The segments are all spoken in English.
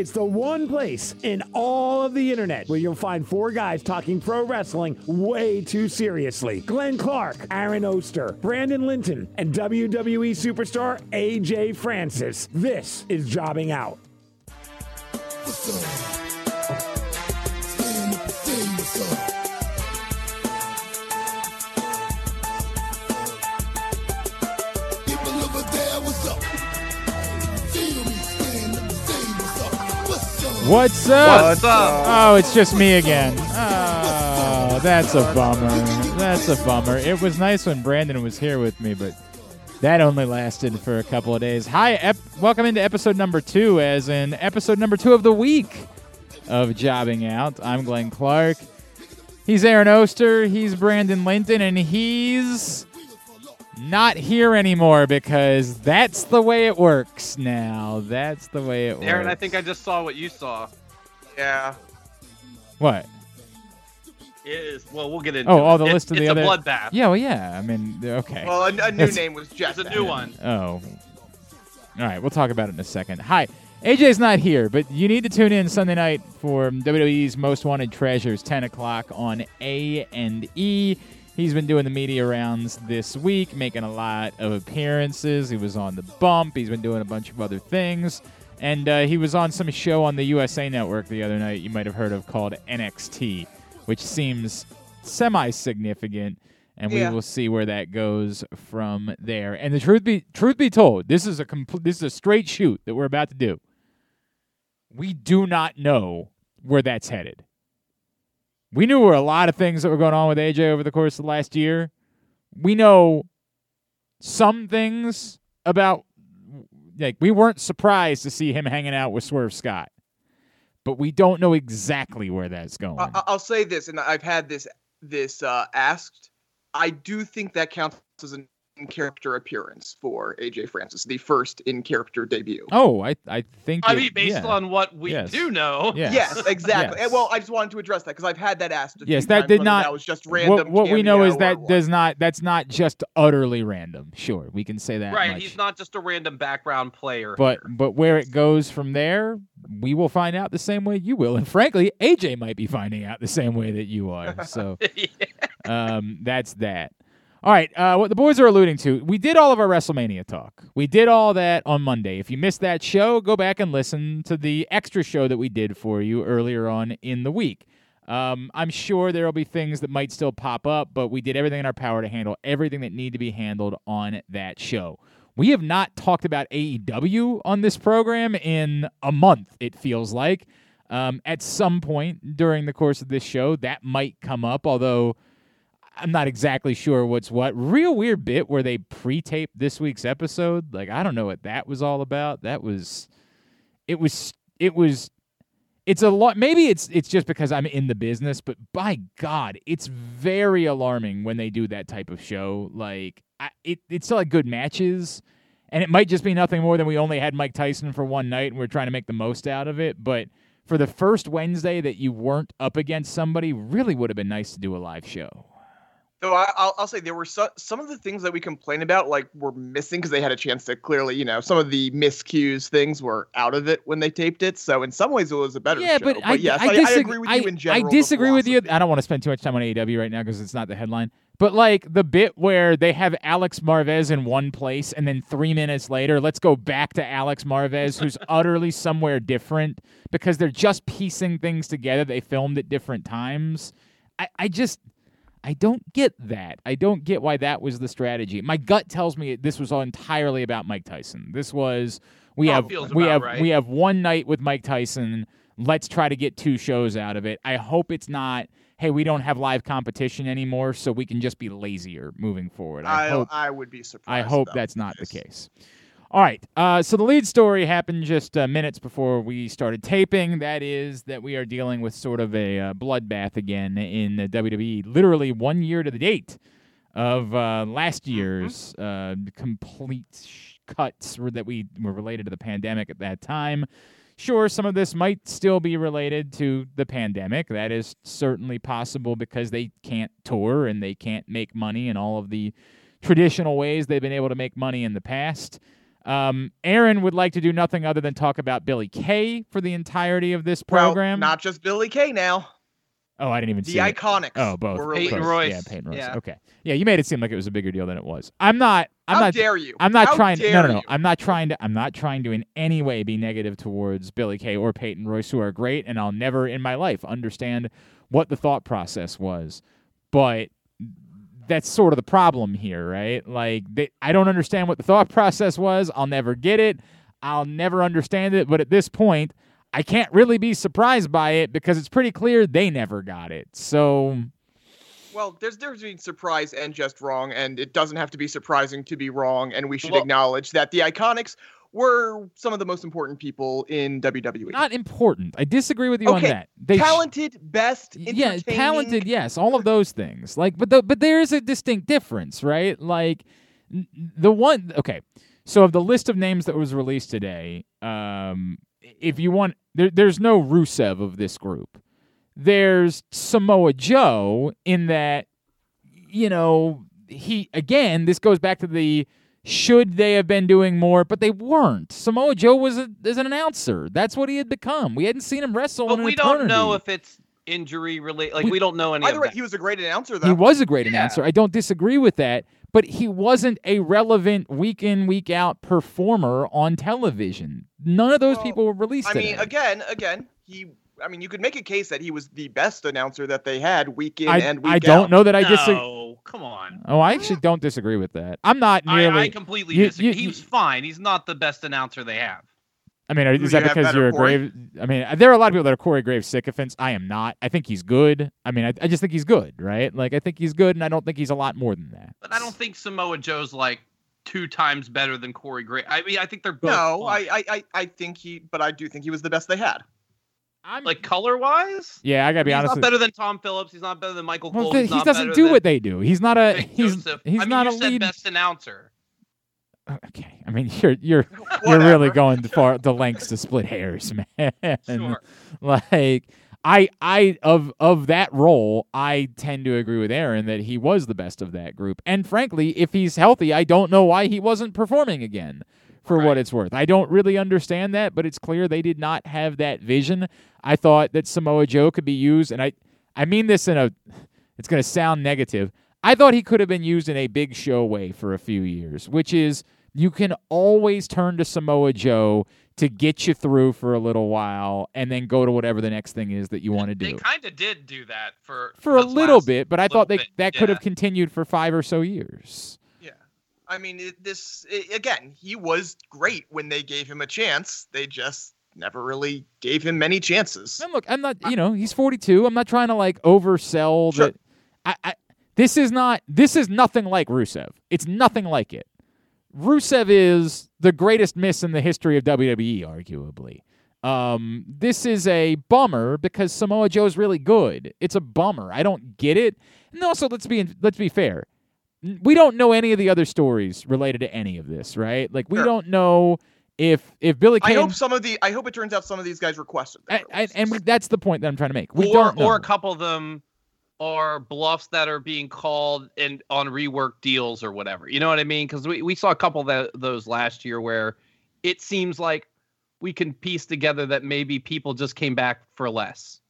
It's the one place in all of the internet where you'll find four guys talking pro wrestling way too seriously. Glenn Clark, Aaron Oster, Brandon Linton, and WWE superstar AJ Francis. This is Jobbing Out. What's up? What's up? Oh, it's just me again. Oh, that's a bummer. That's a bummer. It was nice when Brandon was here with me, but that only lasted for a couple of days. Hi, ep- welcome into episode number two, as in episode number two of the week of Jobbing Out. I'm Glenn Clark. He's Aaron Oster. He's Brandon Linton, and he's not here anymore because that's the way it works now. That's the way it works. Aaron, I think I just saw what you saw. Yeah. What? It is well, we'll get into. Oh, it. oh, the It's- list of the it's other. a bloodbath. Yeah, well, yeah. I mean, okay. Well, a, a new That's- name was Jeff. There's a new one. Oh. All right, we'll talk about it in a second. Hi. AJ's not here, but you need to tune in Sunday night for WWE's Most Wanted Treasures, 10 o'clock on A and E. He's been doing the media rounds this week, making a lot of appearances. He was on the bump. He's been doing a bunch of other things. And uh, he was on some show on the USA Network the other night you might have heard of called NXT, which seems semi significant. And Yeah. we will see where that goes from there. And the truth be truth be told, this is a complete this is a straight shoot that we're about to do. We do not know where that's headed. We knew were a lot of things that were going on with AJ over the course of the last year. We know some things about like we weren't surprised to see him hanging out with Swerve Scott. But we don't know exactly where that's going. I'll say this, and I've had this this uh, asked. I do think that counts as an in-character appearance for AJ Francis, the first in-character debut. oh, I I think I it- mean, based yeah. on what we Yes. do know. Yes. Yes, exactly. Yes. And, Well, I just wanted to address that because I've had that asked. A Yes, few that times, did not- That was just random. what, what we know is that does not that's not just utterly random. Sure, we can say that. Right, much. he's not just a random background player. But here. but where it goes from there, we will find out the same way you will, and frankly, AJ might be finding out the same way that you are. So um, that's that. All right, uh, what the boys are alluding to, we did all of our WrestleMania talk. We did all that on Monday. If you missed that show, go back and listen to the extra show that we did for you earlier on in the week. Um, I'm sure there will be things that might still pop up, but we did everything in our power to handle everything that needed to be handled on that show. We have not talked about AEW on this program in a month, it feels like. Um, at some point during the course of this show, that might come up, although I'm not exactly sure what's what. Real weird bit where they pre-taped this week's episode. Like I don't know what that was all about. That was it was it was it's a lot maybe it's it's just because I'm in the business, but by god, it's very alarming when they do that type of show. Like I, it it's still like good matches and it might just be nothing more than we only had Mike Tyson for one night and we're trying to make the most out of it, but for the first Wednesday that you weren't up against somebody, really would have been nice to do a live show. So I, I'll, I'll say there were so, some of the things that we complained about, like were missing because they had a chance to clearly, you know, some of the miscues things were out of it when they taped it. So in some ways, it was a better yeah, show. but, I, yes, I, I, disag- agree with you in I- general. I disagree with you. I don't want to spend too much time on AEW right now because it's not the headline. But like the bit where they have Alex Marvez in one place and then three minutes later, let's go back to Alex Marvez, who's utterly somewhere different because they're just piecing things together. They filmed at different times. I, I just. I don't get that. I don't get why that was the strategy. My gut tells me this was all entirely about Mike Tyson. This was we it have we have right. we have one night with Mike Tyson. Let's try to get two shows out of it. I hope it's not. Hey, we don't have live competition anymore, so we can just be lazier moving forward. I, I, hope I would be surprised. I hope that's not the case. All right. Uh, so the lead story happened just uh, minutes before we started taping. That is that we are dealing with sort of a uh, bloodbath again in the WWE. Literally one year to the date of uh, last year's uh, complete sh- cuts that we were related to the pandemic at that time. Sure, some of this might still be related to the pandemic. That is certainly possible because they can't tour and they can't make money in all of the traditional ways they've been able to make money in the past. Um, Aaron would like to do nothing other than talk about Billy Kay for the entirety of this Well, program. not just Billy Kay now. oh, I didn't even The see. The iconics. Oh, both. Peyton both. Royce. Yeah, Peyton Royce. Yeah. Okay. Yeah, you made it seem like it was a bigger deal than it was. I'm not. I'm How not. dare you? I'm not How trying to. No, no, no. you? I'm not trying to. I'm not trying to in any way be negative towards Billy Kay or Peyton Royce, who are great, and I'll never in my life understand what the thought process was. But that's sort of the problem here, right? Like, they, I don't understand what the thought process was. I'll never get it. I'll never understand it. But at this point, I can't really be surprised by it because it's pretty clear they never got it. So, Well, there's difference between surprise and just wrong, and it doesn't have to be surprising to be wrong. And we should Well- acknowledge that the Iconics were some of the most important people in WWE. not important. I disagree with you on that. They sh- talented, best, yeah talented yes all of those things like but the, but there is a distinct difference right like the one okay so of the list of names that was released today um if you want there, there's no rusev of this group there's samoa joe in that you know he again this goes back to the should they have been doing more but they weren't samoa joe was a, as an announcer that's what he had become we hadn't seen him wrestle But in an we don't know if it's injury related. Like We- we, don't know any Either of way, he was a great announcer, though. He was a great Yeah. announcer. I don't disagree with that, but he wasn't a relevant week in week out performer on television. None of those Well, people were released. I mean, again, again, he. I mean, you could make a case that he was the best announcer that they had week in I, and week out. I don't out. know that I disagree. No, come on. Oh, I actually don't disagree with that. I'm not I, nearly. I completely you- disagree. you- he was fine. He's not the best announcer they have. I mean, is that because you're a Corey? grave? I mean, there are a lot of people that are Corey Graves sycophants. I am not. I think he's good. I mean, I, I just think he's good, right? Like, I think he's good, and I don't think he's a lot more than that. But I don't think Samoa Joe's like two times better than Corey Gray. I mean, I think they're both No, I, I, I think he, but I do think he was the best they had. I'm like color wise. yeah, I gotta be he's honest. not with better than Tom Phillips. He's not better than Michael Well, Cole. he's he not doesn't do than what they do. He's not a. He's Joseph. he's I mean, not you a said lead. best announcer. Okay, I mean you're you're you're really going far the lengths to split hairs, man. Sure. Like I I of of that role, I tend to agree with Aaron that he was the best of that group. And frankly, if he's healthy, I don't know why he wasn't performing again. For what it's worth, I don't really understand that, but it's clear they did not have that vision. I thought that Samoa Joe could be used, and I I mean this in a it's going to sound negative. I thought he could have been used in a big show way for a few years, which is you can always turn to Samoa Joe to get you through for a little while and then go to whatever the next thing is that you want to do. They kind of did do that for For a little bit, but I thought they bit, that could yeah. have continued for 5 or so years. I mean, it, this i again, he was great when they gave him a chance. They just never really gave him many chances. And look, I'm not, you know, he's 42. I'm not trying to like oversell Sure. that. I, I, this is not, this is nothing like Rusev. It's nothing like it. Rusev is the greatest miss in the history of WWE, arguably. Um, this is a bummer because Samoa Joe's really good. It's a bummer. I don't get it. And also, let's be let's be fair. N- We don't know any of the other stories related to any of this, right? Like we Sure. don't know if if Billy I hope some of the. I hope it turns out some of these guys requested. I, their I, and we, that's the point that I'm trying to make. We or don't know. or a couple of them are bluffs that are being called and on rework deals or whatever. You know what I mean? Because we, we saw a couple of tho- those last year where it seems like we can piece together that maybe people just came back for less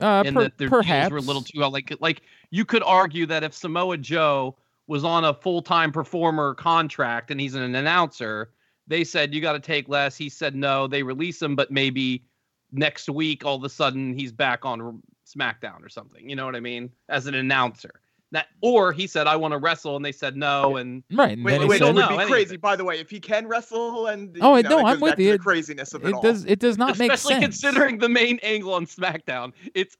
uh, and per- that their deals perhaps were a little too like like you could argue that if Samoa Joe was on a full time performer contract and he's an announcer, they said you got to take less. He said no. They release him, but maybe next week all of a sudden he's back on SmackDown or something. You know what I mean? As an announcer. That or he said I want to wrestle and they said no and right. And Wait, then wait, wait, said- it would be anything. crazy. By the way, if he can wrestle and Oh, you I know, know, it I'm with you. The craziness of it, it all. does it does not make sense. especially considering the main angle on SmackDown. It's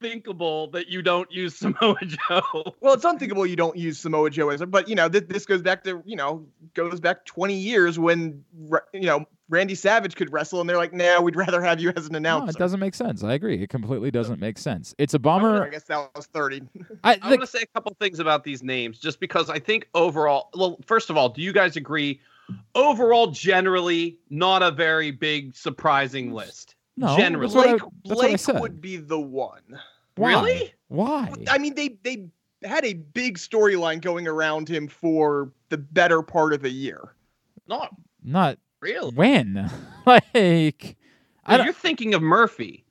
unthinkable that you don't use Samoa Joe. Well, it's unthinkable you don't use Samoa Joe as, but you know, this, this goes back to you know goes back 20 years when Ra- you know Randy Savage could wrestle, and they're like, "Nah, we'd rather have you as an no, announcer." it doesn't make sense. I agree. It completely doesn't make sense. It's a bummer. I guess that was 30. I, I look, want to say a couple things about these names, just because I think overall, well, first of all, do you guys agree? Overall, generally, not a very big surprising list. No, generally. that's what Blake, I Blake would be the one. Why? Really? Why? I mean, they they had a big storyline going around him for the better part of a year. Not Not really. when. like I You're thinking of Murphy,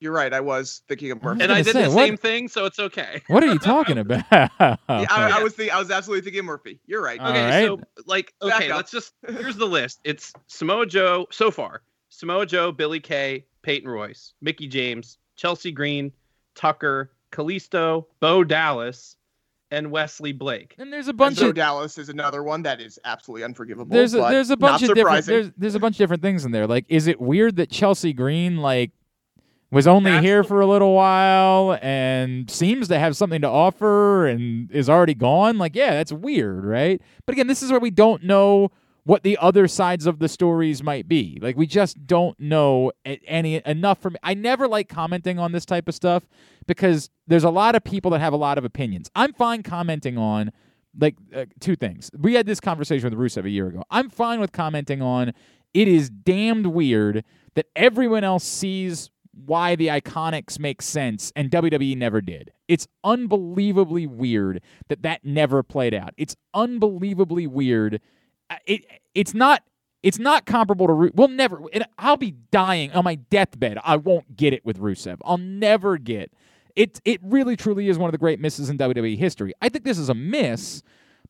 You're right. I was thinking of Murphy. and I did say, the what- same thing, so it's okay. what are you talking about? Yeah, I, I was thinking, I was absolutely thinking of Murphy. You're right. Okay, right. so like, okay, up. let's just here's the list. It's Samoa Joe so far. Samoa Joe, Billy Kay, Peyton Royce, Mickie James, Chelsea Green, Tucker, Kalisto, Bo Dallas, and Wesley Blake. and there's a And bunch so of Dallas is another one that is absolutely unforgivable. there's a, but there's a bunch of different there's there's a bunch of different things in there. Like, is it weird that Chelsea Green like was only That's here the- for a little while and seems to have something to offer and is already gone? Like, yeah, that's weird, right? But again, this is where we don't know what the other sides of the stories might be. Like, we just don't know any enough from. I never like commenting on this type of stuff because there's a lot of people that have a lot of opinions. I'm fine commenting on like uh, two things. We had this conversation with Rusev a year ago. I'm fine with commenting on it is damned weird that everyone else sees why the iconics make sense and WWE never did. It's unbelievably weird that that never played out. It's unbelievably weird. It it's not it's not comparable to Ru- we'll never and I'll be dying on my deathbed. I won't get it with Rusev. I'll never get it. It really truly is one of the great misses in WWE history. I think this is a miss,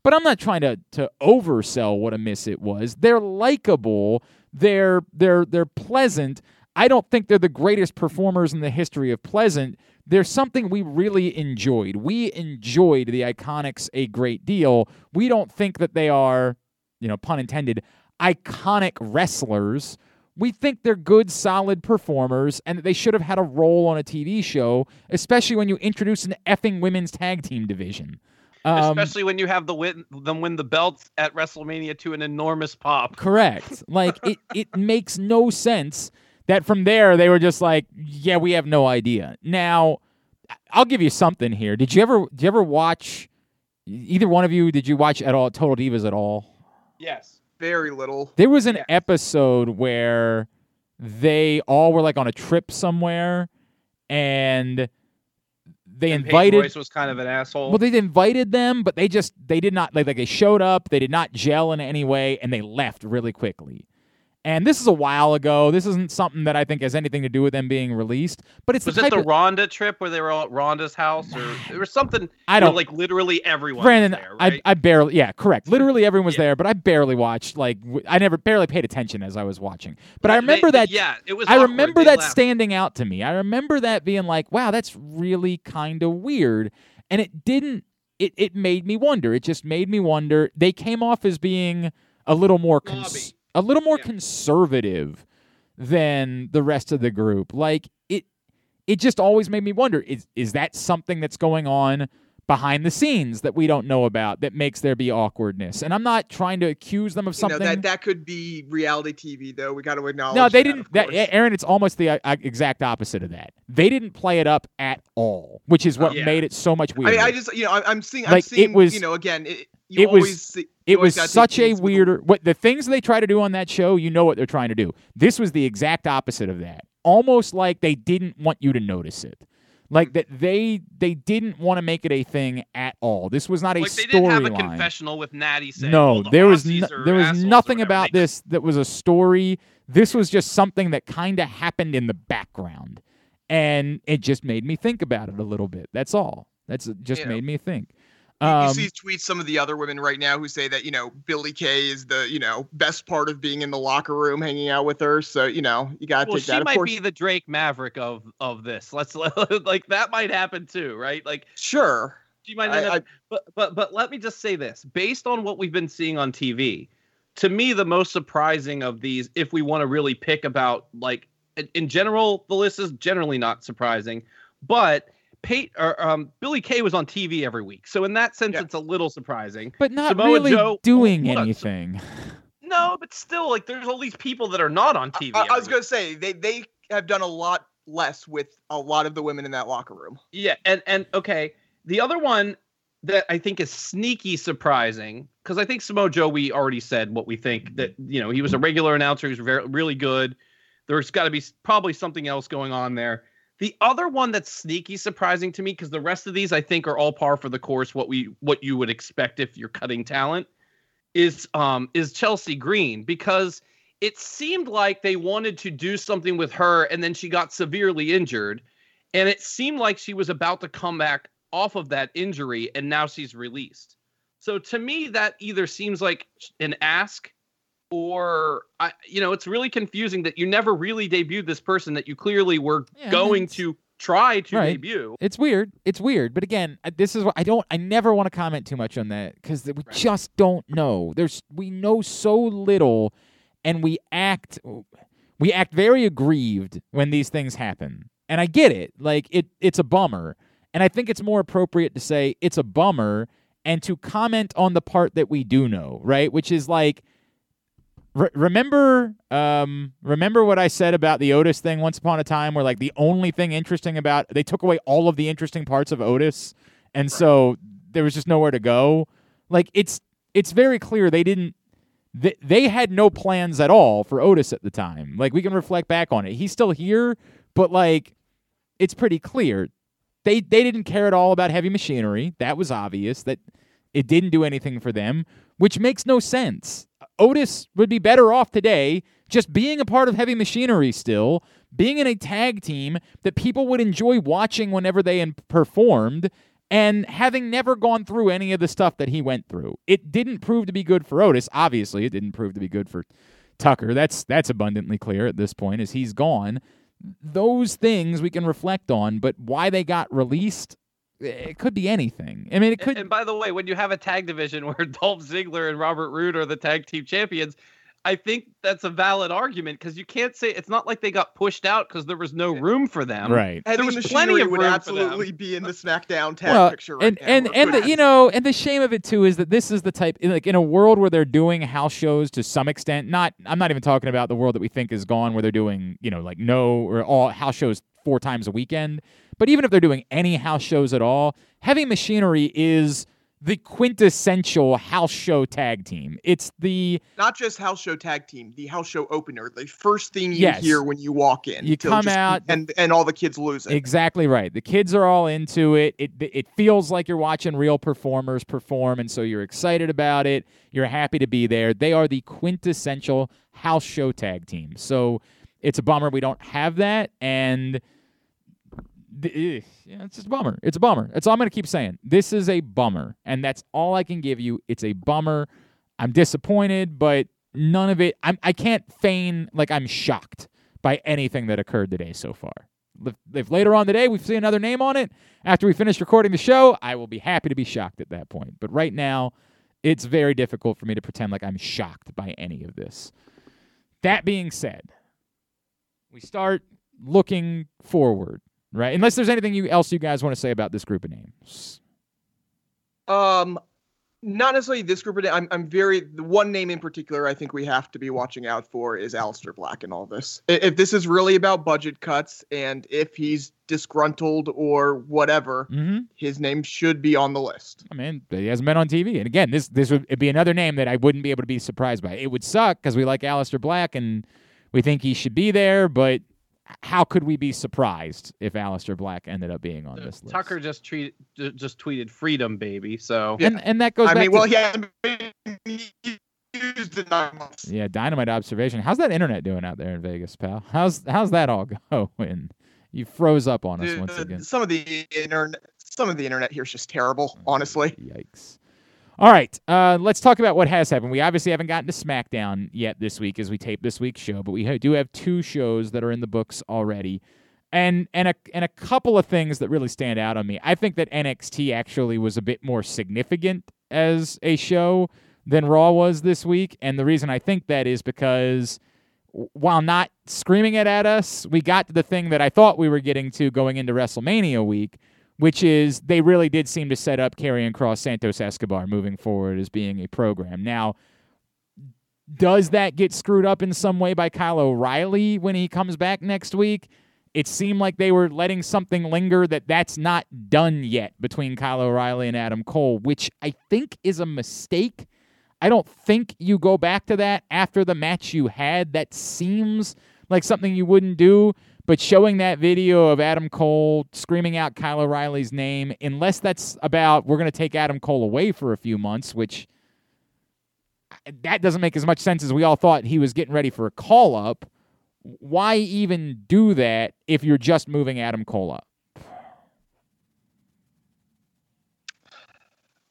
but I'm not trying to to oversell what a miss it was. They're likable. They're they're they're pleasant. I don't think they're the greatest performers in the history of pleasant. There's something we really enjoyed. We enjoyed the Iconics a great deal. We don't think that they are, you know, pun intended, iconic wrestlers. We think they're good, solid performers and that they should have had a role on a TV show, especially when you introduce an effing women's tag team division. Um, Especially when you have the win them win the belts at WrestleMania to an enormous pop. Correct. Like it, it makes no sense that from there they were just like, yeah, we have no idea. Now, I'll give you something here. Did you ever did you ever watch either one of you did you watch at all Total Divas at all? Yes. Very little. There was an Yes. episode where they all were like on a trip somewhere and they And Peyton invited Royce was kind of an asshole. well, they invited them, but they just they did not like like they showed up, they did not gel in any way, and they left really quickly. And this is a while ago. This isn't something that I think has anything to do with them being released. But it's was the it the of Rhonda trip where they were all at Rhonda's house, or there was something? I don't like literally everyone. was Brandon, there, right? I, I barely, yeah, correct. Literally everyone was Yeah. there, but I barely watched. Like, I never barely paid attention as I was watching. But I remember they- that. Yeah, it was. I awkward. remember They that standing out to me. I remember that being like, wow, that's really kind of weird. And it didn't, it, it made me wonder. It just made me wonder. They came off as being a little more, cons-. A little more Yeah. conservative than the rest of the group. Like, it, it just always made me wonder is, is that something that's going on behind the scenes that we don't know about that makes there be awkwardness? And I'm not trying to accuse them of You know, something. that that could be reality TV though. We got to acknowledge. No, they that, didn't. That. Aaron, it's almost the uh, exact opposite of that. They didn't play it up at all, which is what Yeah. made it so much I, weirder. I just you know I, I'm seeing I'm Like, it seeing was- you know again it, it was- see, it was such a weirder. What the things they try to do on that show, you know what they're trying to do. This was the exact opposite of that. Almost like they didn't want you to notice it. Like that they they didn't want to make it a thing at all. This was not a Like they didn't have a storyline. confessional with Natty saying, No, "Well, the there was no, there was nothing about They this that was a story. This was just something that kind of happened in the background, and it just made me think about it a little bit. That's all. That's just Yeah. made me think. You, you Um, see tweets some of the other women right now who say that you know Billy Kay is the you know best part of being in the locker room, hanging out with her. So you know you gotta Well, take she that. Of might course, be the Drake Maverick of of this. Let's like that might happen too, right? Like sure. she might I, up I, but but but let me just say this based on what we've been seeing on TV to me the most surprising of these if we want to really pick about like in general the list is generally not surprising but Pate or um, Billy Kay was on TV every week so in that sense Yeah. it's a little surprising but not Samoa really Joe- doing hold anything. no but still like there's all these people that are not on TV I, I every was week. gonna say they they have done a lot less with a lot of the women in that locker room. Yeah, and and okay, the other one that I think is sneaky surprising because I think Samoa Joe we already said what we think that you know he was a regular announcer, he was very really good. There's got to be probably something else going on there. The other one that's sneaky surprising to me because the rest of these I think are all par for the course what we what you would expect if you're cutting talent is um is Chelsea Green because it seemed like they wanted to do something with her and then she got severely injured and it seemed like she was about to come back off of that injury and now she's released. So to me that either seems like an ask or I, you know it's really confusing that you never really debuted this person that you clearly were Yeah, going to try to Right. debut. It's weird. It's weird. But again, uh, this is what I don't. I never want to comment too much on that because we Right. just don't know. There's we know so little, and we act we act very aggrieved when these things happen. And I get it. Like it, it's a bummer. And I think it's more appropriate to say it's a bummer and to comment on the part that we do know, right? Which is like. Re- remember um remember what I said about the Otis thing once upon a time where like the only thing interesting about they took away all of the interesting parts of Otis and so there was just nowhere to go. Like it's it's very clear they didn't they, they had no plans at all for Otis at the time. Like we can reflect back on it. He's still here but like it's pretty clear. They they didn't care at all about heavy machinery. That was obvious that it didn't do anything for them which makes no sense Otis would be better off today just being a part of heavy machinery still, being in a tag team that people would enjoy watching whenever they performed, and having never gone through any of the stuff that he went through. It didn't prove to be good for Otis. Obviously, it didn't prove to be good for Tucker. That's that's abundantly clear at this point as he's gone. Those things we can reflect on, but why they got released, it could be anything. I mean, it could And by the way, when you have a tag division where Dolph Ziggler and Robert Roode are the tag team champions, I think that's a valid argument because you can't say it's not like they got pushed out because there was no room for them. right. Heavy was Machinery plenty of would room for them. absolutely be in the SmackDown tag well, picture right and now. and and the, you know, and the shame of it too is that this is the type like in a world where they're doing house shows to some extent. Not I'm not even talking about the world that we think is gone, where they're doing you know like no or all house shows four times a weekend. But even if they're doing any house shows at all, Heavy Machinery is the quintessential house show tag team. It's the not just house show tag team, the house show opener, the first thing you Yes. hear when you walk in. You come just- out- and and all the kids lose it. Exactly right. The kids are all into it. It it feels like you're watching real performers perform, and so you're excited about it. You're happy to be there. They are the quintessential house show tag team. So it's a bummer we don't have that, and Eh, yeah, it's just a bummer. It's a bummer. That's all I'm going to keep saying. This is a bummer, and that's all I can give you. It's a bummer. I'm disappointed, but none of it. I'm. I can't feign like I'm shocked by anything that occurred today so far. If later on today we see another name on it after we finish recording the show, I will be happy to be shocked at that point. But right now, it's very difficult for me to pretend like I'm shocked by any of this. That being said, we start looking forward, right? Unless there's anything you, else you guys want to say about this group of names. Um, not necessarily this group of. names. I'm I'm very the one name in particular I think we have to be watching out for is Aleister Black in all this. If this is really about budget cuts and if he's disgruntled or whatever, Mm-hmm. his name should be on the list. I mean, he hasn't been on TV. And again, this this would be another name that I wouldn't be able to be surprised by. It would suck because we like Aleister Black and we think he should be there, but how could we be surprised if Aleister Black ended up being on this list? Tucker just tweeted just tweeted freedom, baby. So and and that goes I mean, to well, he hasn't been used in nine months. yeah, dynamite observation. How's that internet doing out there in Vegas, pal? How's how's that all going? You froze up on us Dude, once again. Some of the internet, some of the internet here is just terrible. Oh, honestly, Yikes. All right, uh, let's talk about what has happened. We obviously haven't gotten to SmackDown yet this week as we tape this week's show, but we do have two shows that are in the books already, and and a and a couple of things that really stand out on me. I think that NXT actually was a bit more significant as a show than Raw was this week, and the reason I think that is because while not screaming it at us, we got to the thing that I thought we were getting to going into WrestleMania week, which is they really did seem to set up Karrion Kross Santos Escobar moving forward as being a program. Now, does that get screwed up in some way by Kyle O'Reilly when he comes back next week? It seemed like they were letting something linger that that's not done yet between Kyle O'Reilly and Adam Cole, which I think is a mistake. I don't think you go back to that after the match you had. That seems like something you wouldn't do. But showing that video of Adam Cole screaming out Kyle O'Reilly's name, unless that's about we're going to take Adam Cole away for a few months, which that doesn't make as much sense as we all thought he was getting ready for a call up. Why even do that if you're just moving Adam Cole up?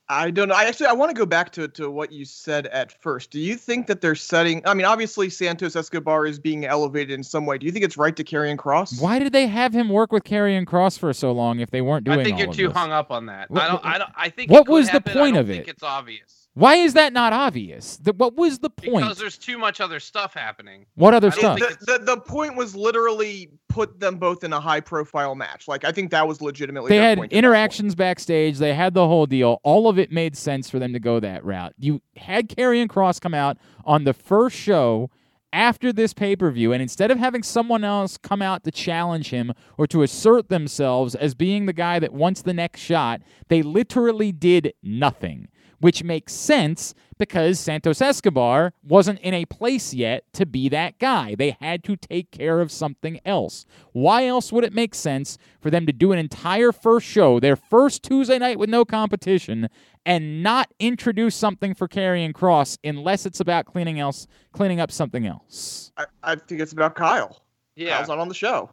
I don't know. I actually I want to go back to to what you said at first. Do you think that they're setting? I mean, obviously Santos Escobar is being elevated in some way. Do you think it's right to Karrion Kross? Why did they have him work with Karrion Kross for so long if they weren't doing? I think you're of too this? hung up on that. What- I don't. I don't. I think. what it could was the happen. I point don't of think it? It's obvious Why is that not obvious? The, what was the point? because there's too much other stuff happening. what other I stuff? The, the the point was literally put them both in a high profile match. Like I think that was legitimately. They their had point at that interactions backstage. They had the whole deal. All of it made sense for them to go that route. You had Karrion Kross come out on the first show after this pay per view, and instead of having someone else come out to challenge him or to assert themselves as being the guy that wants the next shot, they literally did nothing. Which makes sense because Santos Escobar wasn't in a place yet to be that guy. They had to take care of something else. Why else would it make sense for them to do an entire first show, their first Tuesday night with no competition, and not introduce something for Karrion Kross unless it's about cleaning else cleaning up something else? I, I think it's about Kyle. Yeah. Kyle's not on the show.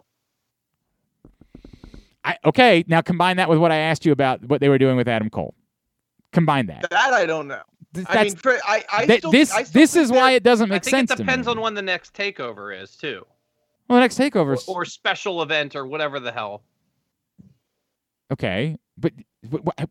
I, okay, now combine that with what I asked you about what they were doing with Adam Cole. Combine that. That I don't know. Th- I mean, for, I, I that- still, this. I This is why it doesn't I make think sense it depends on when the next takeover is too, well, the next takeover. or, or special event or whatever the hell. Okay, but,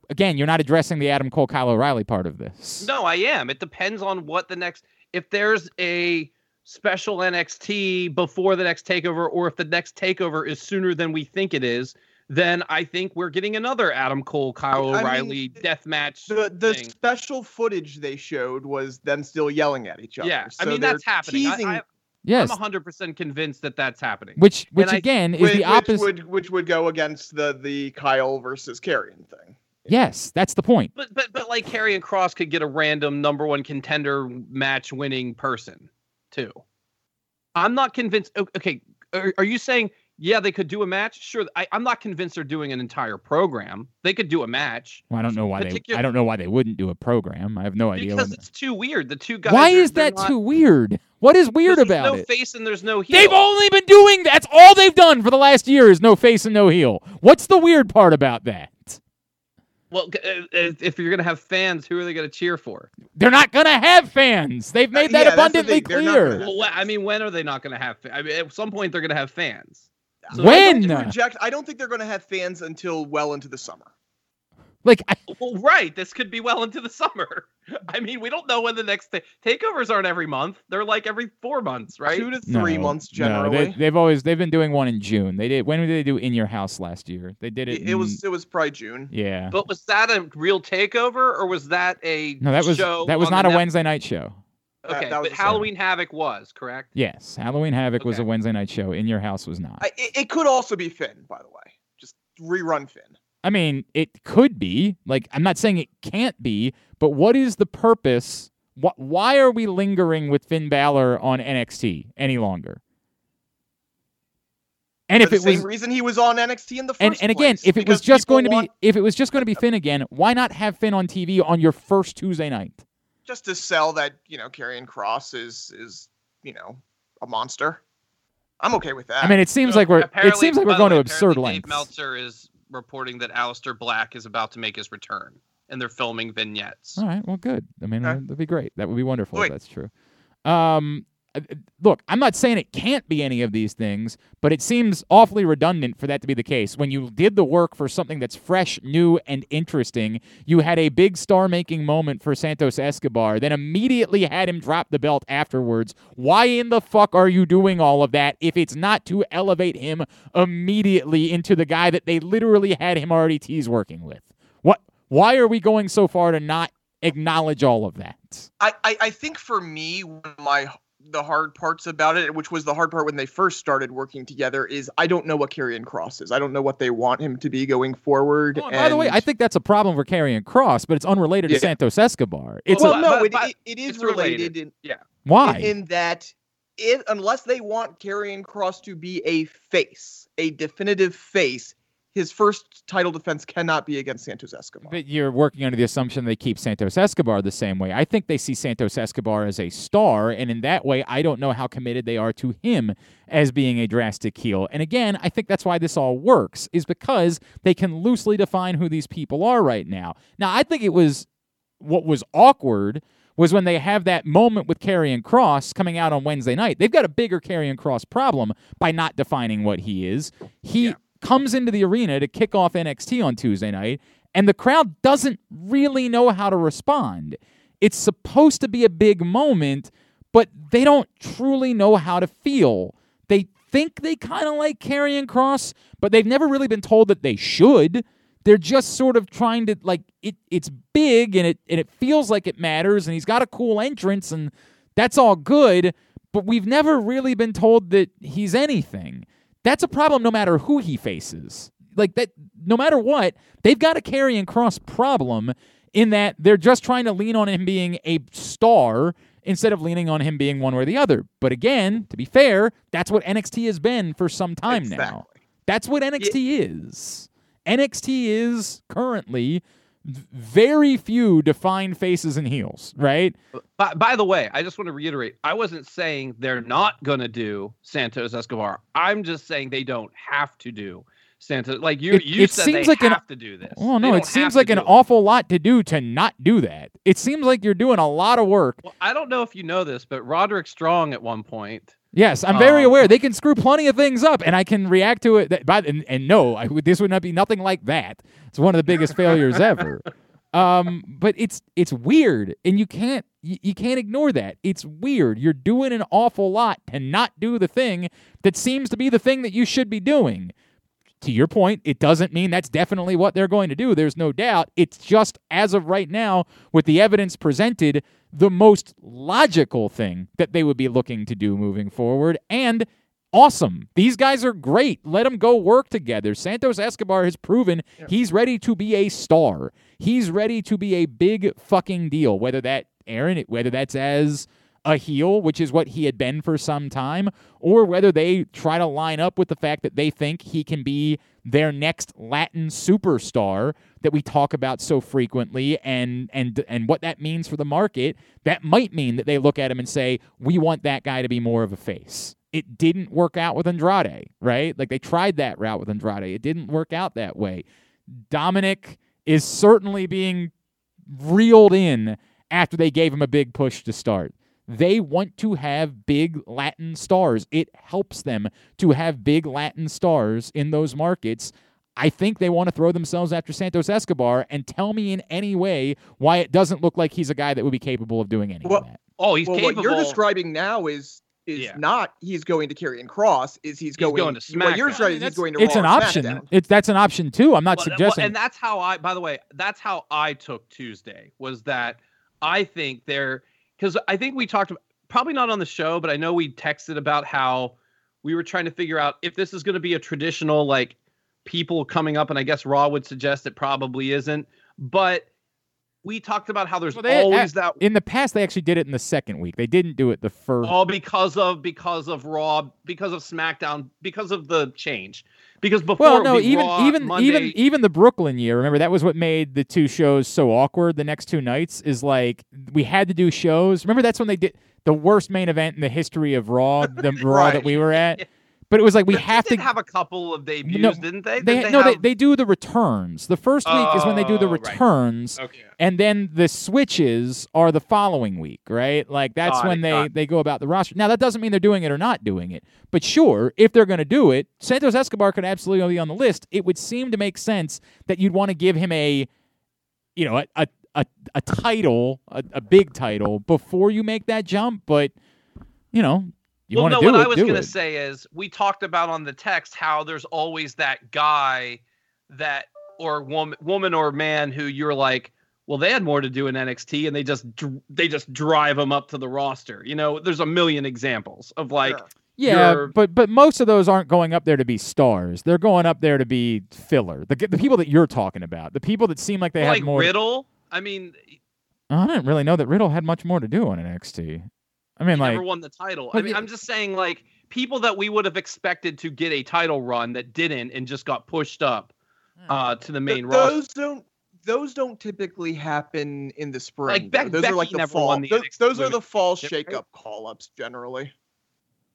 again, you're not addressing the Adam Cole Kyle O'Reilly part of this. No, I am. It depends on what the next. If there's a special NXT before the next takeover, or if the next takeover is sooner than we think it is, then I think we're getting another Adam Cole Kyle I mean, O'Reilly death match. The the thing. special footage they showed was them still yelling at each other. Yeah, I mean that's happening. I, Teasing, I, Yes, I'm 100% convinced that that's happening. which which I- again is which, the which opposite. would which would go against the the Kyle versus Karrion thing. Yes, that's the point. But but but like Karrion Kross could get a random number one contender match winning person too. I'm not convinced. Okay, are, are you saying yeah they could do a match? Sure. I, I'm not convinced they're doing an entire program. They could do a match Well, I don't know why they. I don't know why they wouldn't do a program. I have no idea. because it's too weird. The two guys. why are- is that not- too weird? What is weird about there's it? No face and there's no heel. They've only been doing that's all they've done for the last year is no face and no heel. What's the weird part about that? Well, uh, if if you're gonna have fans, who are they gonna cheer for? They're not gonna have fans. They've made that yeah, the abundantly not clear. Well, I mean, when are they not gonna have? Fa- I mean, at some point they're gonna have fans. So- When? I don't project. I don't think they're going to have fans until well into the summer. Like I, Well, right. This could be well into the summer. I mean, we don't know when the next ta- takeovers aren't every month. They're like every four months, right? Two to three no, months no, generally. they, they've always they've been doing one in June. They did. When did they do in your house last year? They did it. it, it was in- it was probably June. Yeah. But was that a real takeover, or was that a No, that was show that was not a net- Wednesday night show. That- Okay, that was but the same. Halloween Havoc was correct. Yes, Halloween Havoc was a Wednesday night show. In your house was not. I, it, it could also be Finn, by the way. Just rerun Finn. I mean, it could be. Like, I'm not saying it can't be, but what is the purpose? Wh- why are we lingering with Finn Balor on NXT any longer? And if For it the same was, reason he was on NXT in the first and, and again, place, if it was just people going to be, want- if it was just going to be Finn again, why not have Finn on TV on your first Tuesday night? Just to sell that you know Karrion Cross is is you know a monster. I'm okay with that. I mean, it seems So like we're, it seems like we're the going to way, absurd lengths. Dave Meltzer is reporting that Aleister Black is about to make his return, and they're filming vignettes. All right. Well, good. I mean, Okay. that'd be great. That would be wonderful. Wait. If that's true. Um, look, I'm not saying it can't be any of these things, but it seems awfully redundant for that to be the case. When you did the work for something that's fresh, new, and interesting, you had a big star-making moment for Santos Escobar, then immediately had him drop the belt afterwards. Why in the fuck are you doing all of that if it's not to elevate him immediately into the guy that they literally had him already tease working with? What? Why are we going so far to not acknowledge all of that? I, I I think for me, my the hard parts about it, which was the hard part when they first started working together, is I don't know what Karrion Kross is. I don't know what they want him to be going forward. Oh, and by the way, I think that's a problem for Karrion Kross, but it's unrelated Yeah. to Santos Escobar. It's well, a, no, but- it, it, it is related. related, in, why? in, in that if unless they want Karrion Kross to be a face, a definitive face, his first title defense cannot be against Santos Escobar. But you're working under the assumption they keep Santos Escobar the same way. I think they see Santos Escobar as a star, and in that way, I don't know how committed they are to him as being a drastic heel. And again, I think that's why this all works, is because they can loosely define who these people are right now. Now, I think it was what was awkward was when they have that moment with Karrion Kross coming out on Wednesday night. They've got a bigger Karrion Kross problem by not defining what he is. He Yeah. Comes into the arena to kick off NXT on Tuesday night, and the crowd doesn't really know how to respond. It's supposed to be a big moment, but they don't truly know how to feel. They think they kind of like Karrion Kross, but they've never really been told that they should. They're just sort of trying to like it. It's big and it and it feels like it matters, and he's got a cool entrance, and that's all good. But we've never really been told that he's anything. That's a problem no matter who he faces. Like that, no matter what, they've got a Karrion Kross problem in that they're just trying to lean on him being a star instead of leaning on him being one way or the other. But again, to be fair, that's what NXT has been for some time now. That's what NXT is. NXT is currently very few defined faces and heels, right? By, by the way, I just want to reiterate I wasn't saying they're not going to do Santos Escobar. I'm just saying they don't have to do Santos. Like you, It- you it said seems they like an- have to do this. Oh They no, it seems like an it. awful lot to do to not do that. It seems like you're doing a lot of work. Well, I don't know if you know this, but Roderick Strong at one point. Yes, I'm very Um, aware they can screw plenty of things up, and I can react to it. That, but and, and no, I, this would not be nothing like that. It's one of the biggest failures ever. Um, but it's it's weird, and you can't you, you can't ignore that. It's weird. You're doing an awful lot to not do the thing that seems to be the thing that you should be doing. To your point, it doesn't mean that's definitely what they're going to do. There's no doubt. It's just as of right now, with the evidence presented, the most logical thing that they would be looking to do moving forward. And awesome. These guys are great. Let them go work together. Santos Escobar has proven he's ready to be a star. He's ready to be a big fucking deal. Whether that Aaron, whether that's as a heel, which is what he had been for some time, or whether they try to line up with the fact that they think he can be their next Latin superstar that we talk about so frequently and and and what that means for the market, that might mean that they look at him and say, "We want that guy to be more of a face." It didn't work out with Andrade, right? Like they tried that route with Andrade. It didn't work out that way. Dominic is certainly being reeled in after they gave him a big push to start. They want to have big Latin stars. It helps them to have big Latin stars in those markets. I think they want to throw themselves after Santos Escobar and tell me in any way why it doesn't look like he's a guy that would be capable of doing any Well, of that. Oh, he's well, capable. what you're describing now is is Yeah. not he's going to Karrion Kross. Is he's going, going to What you're SmackDown. describing I is mean, he's going to It's an option. SmackDown. It's that's an option too. I'm not Well, that- well, suggesting. and that's how I. By the way, that's how I took Tuesday. Was that I think they're because I think we talked probably not on the show, but I know we texted about how we were trying to figure out if this is going to be a traditional like people coming up, and I guess Raw would suggest it probably isn't, but. We talked about how there's Well, they- uh, always that in the past, they actually did it in the second week. They didn't do it the first. all because of because of Raw, because of SmackDown, because of the change. Because before Well, no, even Raw, even Monday, even even the Brooklyn year. Remember that was what made the two shows so awkward. The next two nights is like we had to do shows. Remember that's when they did the worst main event in the history of Raw, the Raw that we were at. But it was like we They have to have a couple of debuts, No, didn't they? They, Did no, they, have- they do the returns. The first week is when they do the Oh, right. returns, Okay. and then the switches are the following week, right? Like that's Got when it, they they go about the roster. Now that doesn't mean they're doing it or not doing it, but sure, if they're going to do it, Santos Escobar could absolutely be on the list. It would seem to make sense that you'd want to give him a, you know, a a a, a title, a, a big title before you make that jump. But you know, you well, want no, do what it, I was gonna say is we talked about on the text how there's always that guy that or woman, woman or man who you're like, well, they had more to do in NXT and they just dr- they just drive them up to the roster. You know, there's a million examples of like, Sure. Yeah, you're- but but most of those aren't going up there to be stars. They're going up there to be filler. The the people that you're talking about, the people that seem like they like more. Like Riddle. I mean, I didn't really know that Riddle had much more to do on NXT. I mean, he like, never won the title. I mean, yeah. I'm just saying like people that we would have expected to get a title run that didn't and just got pushed up. uh, to the main Th- roster. those don't those don't typically happen in the spring. Like, Beck- though. those are like the fall. won the those, those are the fall shakeup call ups generally.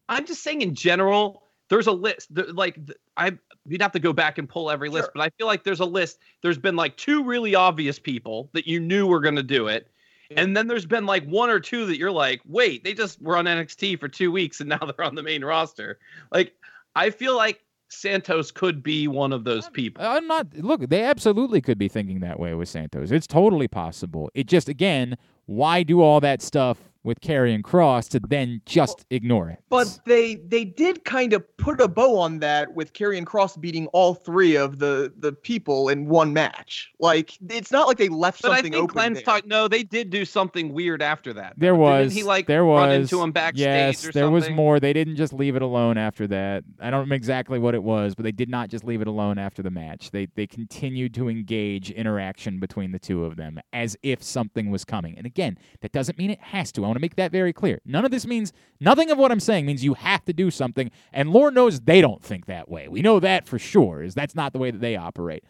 I'm just saying in general, there's a list. there- Like th- I, you'd have to go back and pull every list, Sure. but I feel like there's a list. There's been like two really obvious people that you knew were going to do it, Yeah. And then there's been like one or two that you're like, wait, they just were on NXT for two weeks and now they're on the main roster. Like I feel like Santos could be one of those people. I'm not. Look, they absolutely could be thinking that way with Santos. It's totally possible. It just again, why do all that stuff with Karrion Kross to then just ignore it? But they they did kind of put a bow on that with Karrion Kross beating all three of the the people in one match. Like it's not like they left But I something think open. Glenn's there. talk. No, they did do something weird after that. There Didn't was he like there run into him backstage yes or there was more they didn't just leave it alone after that i don't remember exactly what it was but they did not just leave it alone after the match they they continued to engage interaction between the two of them as if something was coming and again that doesn't mean it has to i want to make that very clear none of this means nothing of what i'm saying means you have to do something and lord knows they don't think that way we know that for sure is that's not the way that they operate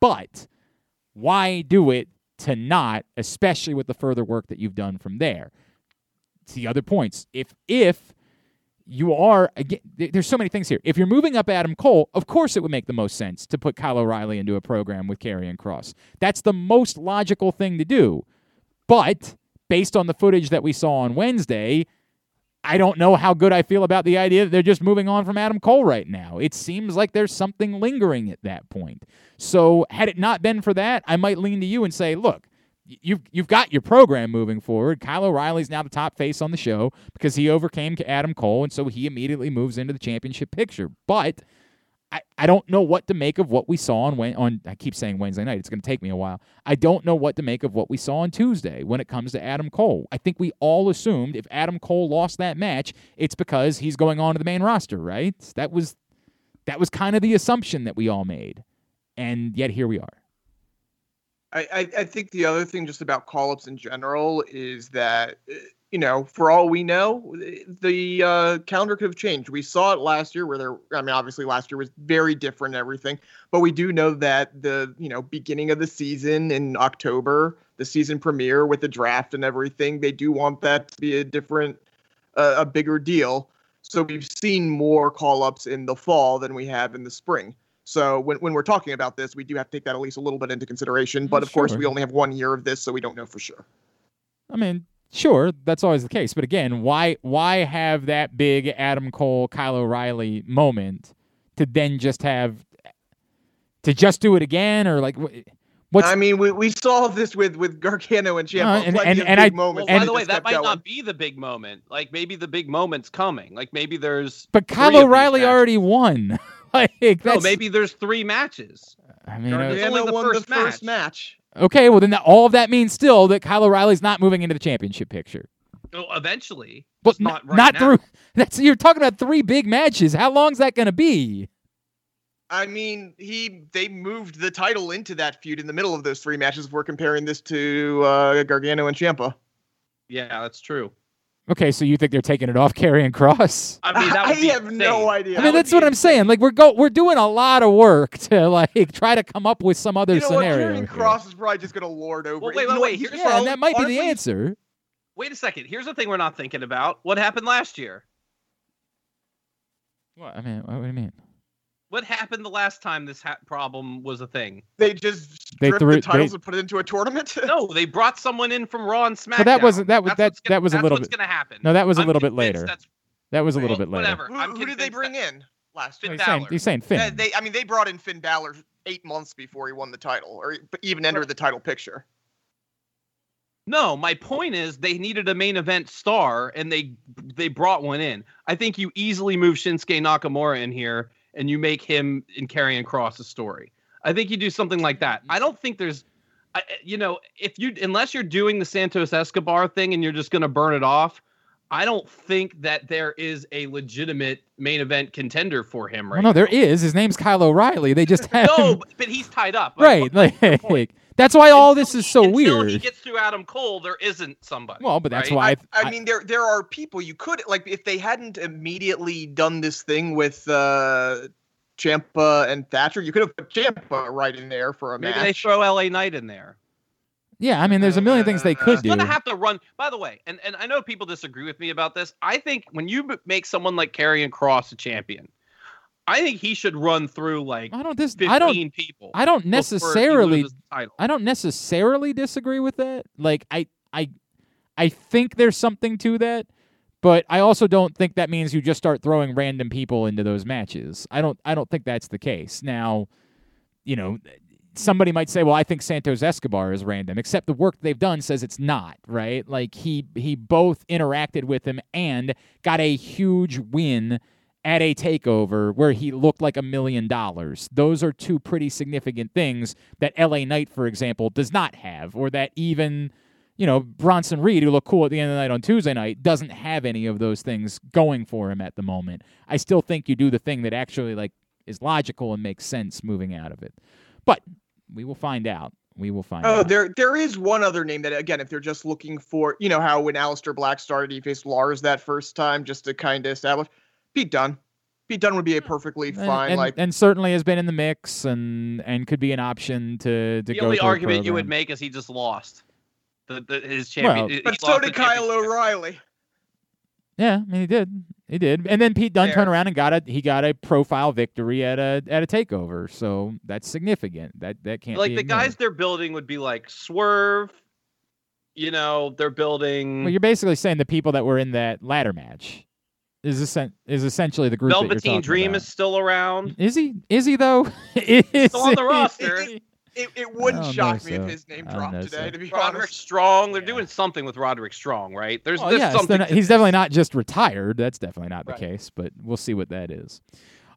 but why do it to not especially with the further work that you've done from there to the other points. If if you are again, there's so many things here. If you're moving up Adam Cole, of course it would make the most sense to put Kyle O'Reilly into a program with Karrion Kross. That's the most logical thing to do. But based on the footage that we saw on Wednesday, I don't know how good I feel about the idea that they're just moving on from Adam Cole right now. It seems like there's something lingering at that point. So, had it not been for that, I might lean to you and say, look, you've you've got your program moving forward. Kyle O'Reilly's now the top face on the show because he overcame Adam Cole, and so he immediately moves into the championship picture. But I, I don't know what to make of what we saw on on I keep saying Wednesday night. It's going to take me a while. I don't know what to make of what we saw on Tuesday when it comes to Adam Cole. I think we all assumed if Adam Cole lost that match, it's because he's going on to the main roster, right? That was that was kind of the assumption that we all made. And yet here we are. I, I, I think the other thing just about call ups in general is that, uh, you know, for all we know, the uh, calendar could have changed. We saw it last year where there, I mean, obviously last year was very different and everything, but we do know that the, you know, beginning of the season in October, the season premiere with the draft and everything, they do want that to be a different, uh, a bigger deal. So we've seen more call ups in the fall than we have in the spring. So when, when we're talking about this, we do have to take that at least a little bit into consideration. But of course, we only have one year of this, so we don't know for sure. I mean, sure, that's always the case. But again, why why have that big Adam Cole, Kyle O'Reilly moment to then just have to just do it again or like wh- what's I mean, we, we saw this with with Gargano and Ciampa. Uh, and- and- and big I- Well, moments. by the way, that might going. not be the big moment. Like maybe the big moment's coming. Like maybe there's. but Kyle O'Reilly already won. like No, that's maybe there's three matches. I mean, Or uh, It's only Gargano the won first the first match. Okay, well then that, all of that means still that Kyle O'Reilly's not moving into the championship picture. Oh, eventually, But just not n- right not now. through that's you're talking about three big matches. How long's that going to be? I mean, he they moved the title into that feud in the middle of those three matches. If we're comparing this to uh, Gargano and Ciampa. Yeah, that's true. Okay, so you think they're taking it off Karrion Kross? I mean, that I would be have no idea. I mean, that's what I'm saying. Like we're go we're doing a lot of work to like try to come up with some other You know scenario. Karrion here. Cross is probably just gonna lord over. Well, wait, wait, wait, here's He's Yeah, and that might be the answer. Wait a second. Here's the thing we're not thinking about. What happened last year? What I mean, what do you mean? What happened the last time this ha- problem was a thing? They just They threw- the titles they- and put it into a tournament. No, they brought someone in from Raw and SmackDown. But that wasn't- that was- that- gonna- that was a that's little what's bit- gonna happen. No, that was a I'm little bit later. That was a little well, bit later. Whatever. who, who did they bring that- in last Finn year? He's saying, he's saying Finn. Uh, they, I mean, they brought in Finn Balor eight months before he won the title, or even entered the title picture. No, my point is they needed a main event star and they they brought one in. I think you easily move Shinsuke Nakamura in here and you make him in Karrion Kross a story. I think you do something like that. I don't think there's I, you know, if you unless you're doing the Santos Escobar thing and you're just going to burn it off, I don't think that there is a legitimate main event contender for him right well, no, there now. is. His name's Kyle O'Reilly. They just have No, him- but, he's tied up. Right. what's? Like that's why all Until this is so until weird. he gets through Adam Cole, there isn't somebody. well, but that's right? why I, I mean, there there are people you could like if they hadn't immediately done this thing with uh, Ciampa and Thatcher. You could have put Ciampa right in there for a Maybe match. they throw LA Knight in there. Yeah, I mean, there's a million things they could He's do. gonna have to run. By the way, and, and I know people disagree with me about this. I think when you make someone like Karrion Kross a champion, I think he should run through like I don't dis- 15 I don't people. I don't necessarily loses the title. I don't necessarily disagree with that. Like I I I think there's something to that, but I also don't think that means you just start throwing random people into those matches. I don't I don't think that's the case. Now, you know, somebody might say, "Well, I think Santos Escobar is random," except the work they've done says it's not, right? Like he he both interacted with him and got a huge win at a takeover where he looked like a million dollars. Those are two pretty significant things that LA Knight, for example, does not have, or that even, you know, Bronson Reed, who looked cool at the end of the night on Tuesday night, doesn't have any of those things going for him at the moment. I still think you do the thing that actually like is logical and makes sense moving out of it. But we will find out. We will find out. Oh, out. there there is one other name that again, if they're just looking for, you know, how when Aleister Black started, he faced Lars that first time just to kind of establish. Pete Dunne. Pete Dunne would be a hmm. perfectly fine and, like. and certainly has been in the mix and and could be an option to to the go only argument you would make is he just lost. The, the, his champion. Well- but so did Kyle. O'Reilly. Yeah, I mean he did. He did. And then Pete Dunne Fair. turned around and got a he got a profile victory at a at a takeover. So that's significant. That that can't Like be the ignored. guys they're building would be like Swerve. You know, they're building Well, you're basically saying the people that were in that ladder match is essen- is essentially the group. that you're Velveteen talking Dream about. is still around. Is he? Is he though? is Still on the roster. It, it wouldn't shock me so. if his name I don't know dropped today, so. to be Roderick honest. Strong. They're Yeah. doing something with Roderick Strong, right? There's, Well, there's yes, something. not- to he's this. definitely not just retired. That's definitely not the case, but we'll see what that is.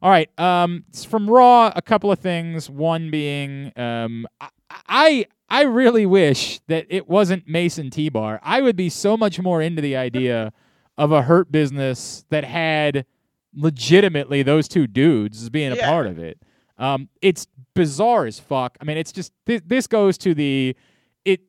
All right. Um, from Raw, a couple of things. One being, um, I, I I really wish that it wasn't Mason T Bar. I would be so much more into the idea of a hurt business that had legitimately those two dudes as being a Yeah. part of it. Um, it's bizarre as fuck. I mean, it's just th- this goes to the it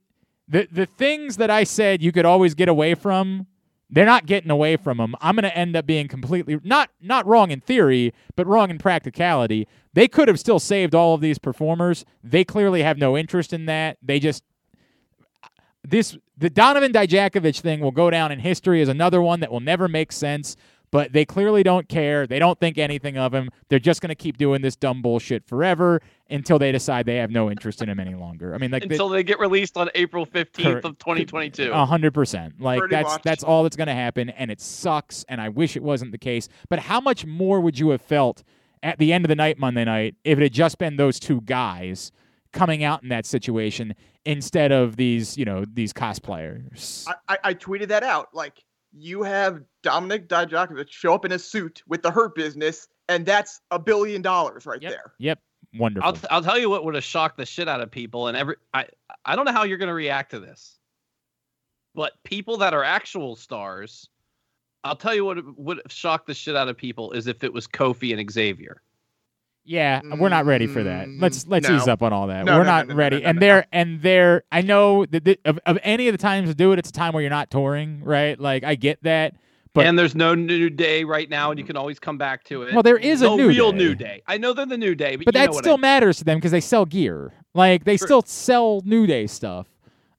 the the things that I said you could always get away from. They're not getting away from them. I'm going to end up being completely not not wrong in theory, but wrong in practicality. They could have still saved all of these performers. They clearly have no interest in that. They just this the Dominik Dijakovic thing will go down in history as another one that will never make sense. But they clearly don't care. They don't think anything of him. They're just going to keep doing this dumb bullshit forever until they decide they have no interest in him any longer. I mean, like until they get released on April 15th Correct. of 2022. a hundred percent. Like Pretty that's much. that's all that's gonna happen, and it sucks. And I wish it wasn't the case. But how much more would you have felt at the end of the night Monday night if it had just been those two guys coming out in that situation instead of these, you know, these cosplayers? I, I, I tweeted that out. Like, you have Dominik Dijakovic show up in a suit with the Hurt Business, and that's a billion dollars right Yep. there. Yep, wonderful. I'll, t- I'll tell you what would have shocked the shit out of people, and every I I don't know how you're going to react to this, but people that are actual stars, I'll tell you what would have shocked the shit out of people is if it was Kofi and Xavier. Yeah, we're not ready for that. Let's Mm, let's no. ease up on all that. No, we're no, no, not no, no, ready. no, no, and no. they're and they're I know that the, of, of any of the times to do it, it's a time where you're not touring, right? Like I get that. But- and there's no new day right now, and you can always come back to it. Well, there is a no new real day. new day. I know they're the new day, but, but you that know what I still mean. matters to them because they sell gear. Like they True. still sell New Day stuff.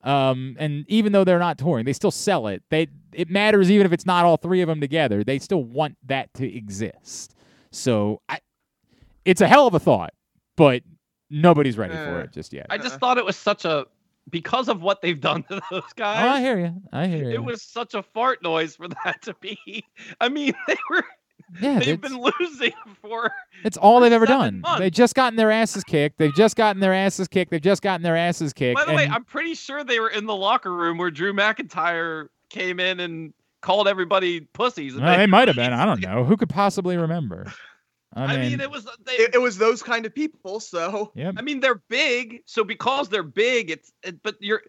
Um, and even though they're not touring, they still sell it. They it matters even if it's not all three of them together. They still want that to exist. So I, it's a hell of a thought, but nobody's ready for Uh, it just yet. I just thought it was such a because of what they've done to those guys. oh, I hear you. I hear you. it was such a fart noise for that to be. I mean, they were yeah, they've been losing for it's all they've ever done. months. They've just gotten their asses kicked. They've just gotten their asses kicked. They've just gotten their asses kicked. By the way, I'm pretty sure they were in the locker room where Drew McIntyre came in and called everybody pussies. and well, they might have been. I don't know. Who could possibly remember? I I mean, mean, it was they, It, it was those kind of people, so yep. I mean, they're big, so because they're big, it's it, but you're.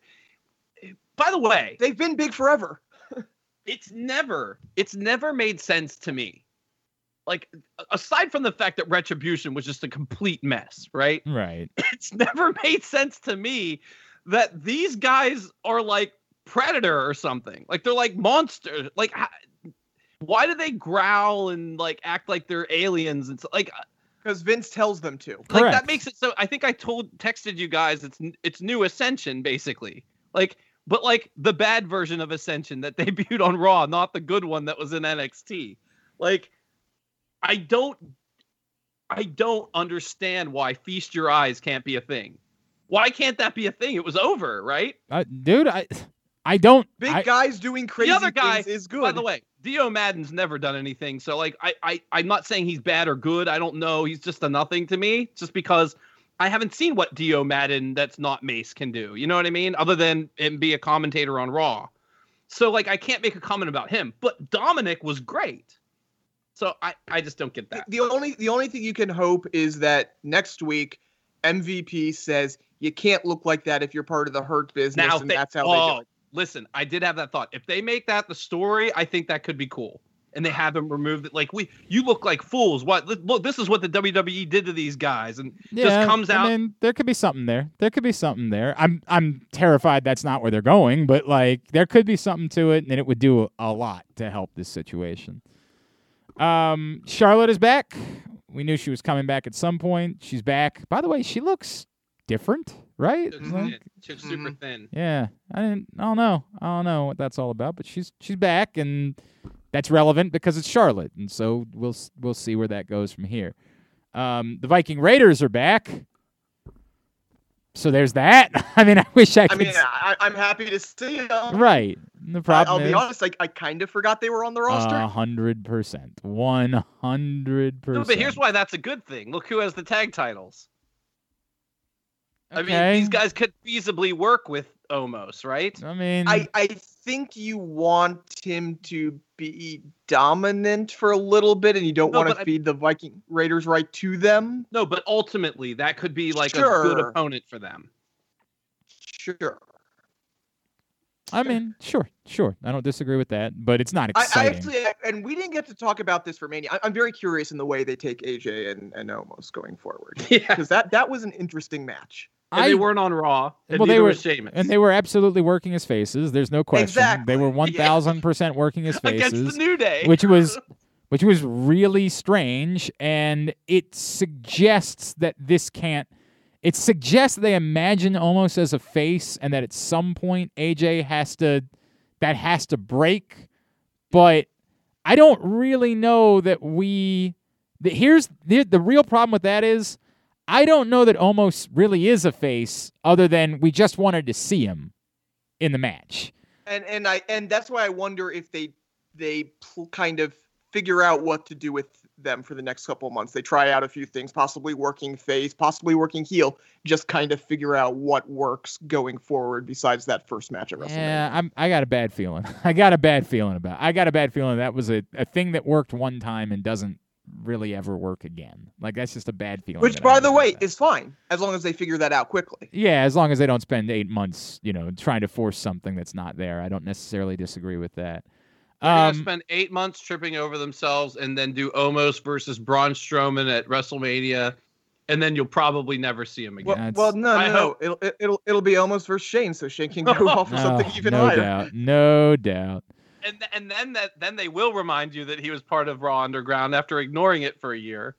By the way, they've been big forever. it's never it's never made sense to me. Like aside from the fact that Retribution was just a complete mess, right? Right. It's never made sense to me that these guys are like Predator or something. Like they're like monsters. Like how, why do they growl and like act like they're aliens? It's like because Vince tells them to. like Correct. that makes it so i think i told texted you guys it's it's new ascension basically like but like the bad version of ascension that debuted on raw not the good one that was in nxt like i don't i don't understand why feast your eyes can't be a thing why can't that be a thing it was over right Uh, dude, I I don't. Big I, guys doing crazy the other guy, things is good. by the way dio maddin's never done anything so like I, I i'm not saying he's bad or good i don't know he's just a nothing to me just because I haven't seen what Dio Maddin that's not Mace can do. You know what I mean? Other than him be a commentator on Raw. So like I can't make a comment about him. But Dominic was great. So I, I just don't get that. the only the only thing you can hope is that next week MVP says you can't look like that if you're part of the hurt business, Now and they- that's how they oh, do it. Listen, I did have that thought. If they make that the story, I think that could be cool. And they have him removed it. Like we, you look like fools. What? Look, look, this is what the WWE did to these guys, and yeah, just comes out. I mean, there could be something there. There could be something there. I'm I'm terrified that's not where they're going, but like there could be something to it, and it would do a lot to help this situation. Um, Charlotte is back. We knew she was coming back at some point. She's back. By the way, she looks different, right? She Like- thin. She looks super thin. Yeah, I didn't. I don't know. I don't know what that's all about. But she's she's back, and that's relevant because it's Charlotte, and so we'll we'll see where that goes from here. Um, the Viking Raiders are back, so there's that. I mean, I wish I Could... I mean, I, am happy to see them. right. The problem I'll is be honest, Like, I kind of forgot they were on the roster. hundred percent, One hundred percent. but here's why that's a good thing. Look who has the tag titles. I mean, these guys could feasibly work with Omos, right? I mean, I, I think you want him to be dominant for a little bit, and you don't No, want but to I- feed the Viking Raiders right to them. No, but ultimately that could be like a good opponent for them. Sure. I mean, sure, sure. I don't disagree with that, but it's not I, I actually, and we didn't get to talk about this for Mania. I, I'm very curious in the way they take AJ and, and Omos going forward, Yeah. because that that was an interesting match. And I- they weren't on Raw. And Well, they were- Sheamus. And they were absolutely working as faces. There's no question. They were Exactly. one thousand percent working as faces. against the New Day. which was which was really strange, and it suggests that this can't. It suggests they imagine Omos as a face, and that at some point AJ has to that has to break. But I don't really know that we. The, here's the the real problem with that is I don't know that Omos really is a face, other than we just wanted to see him in the match. and and I and that's why I wonder if they they pl- kind of figure out what to do with them for the next couple of months. They try out a few things, possibly working face, possibly working heel, just kind of figure out what works going forward besides that first match at WrestleMania. Yeah, I'm. I got a bad feeling. I got a bad feeling about. I got a bad feeling that was a, a thing that worked one time and doesn't really ever work again. Like that's just a bad feeling. Which, by the way, that. is fine as long as they figure that out quickly. yeah, as long as they don't spend eight months, you know, trying to force something that's not there. I don't necessarily disagree with that. They're gonna Um, spend eight months tripping over themselves and then do Omos versus Braun Strowman at WrestleMania, and then you'll probably never see him again. Well, well no, I no, no. It'll, it'll it'll be Omos versus Shane, so Shane can go off for something no, even no higher. doubt, no doubt. And and then that then they will remind you that he was part of Raw Underground after ignoring it for a year.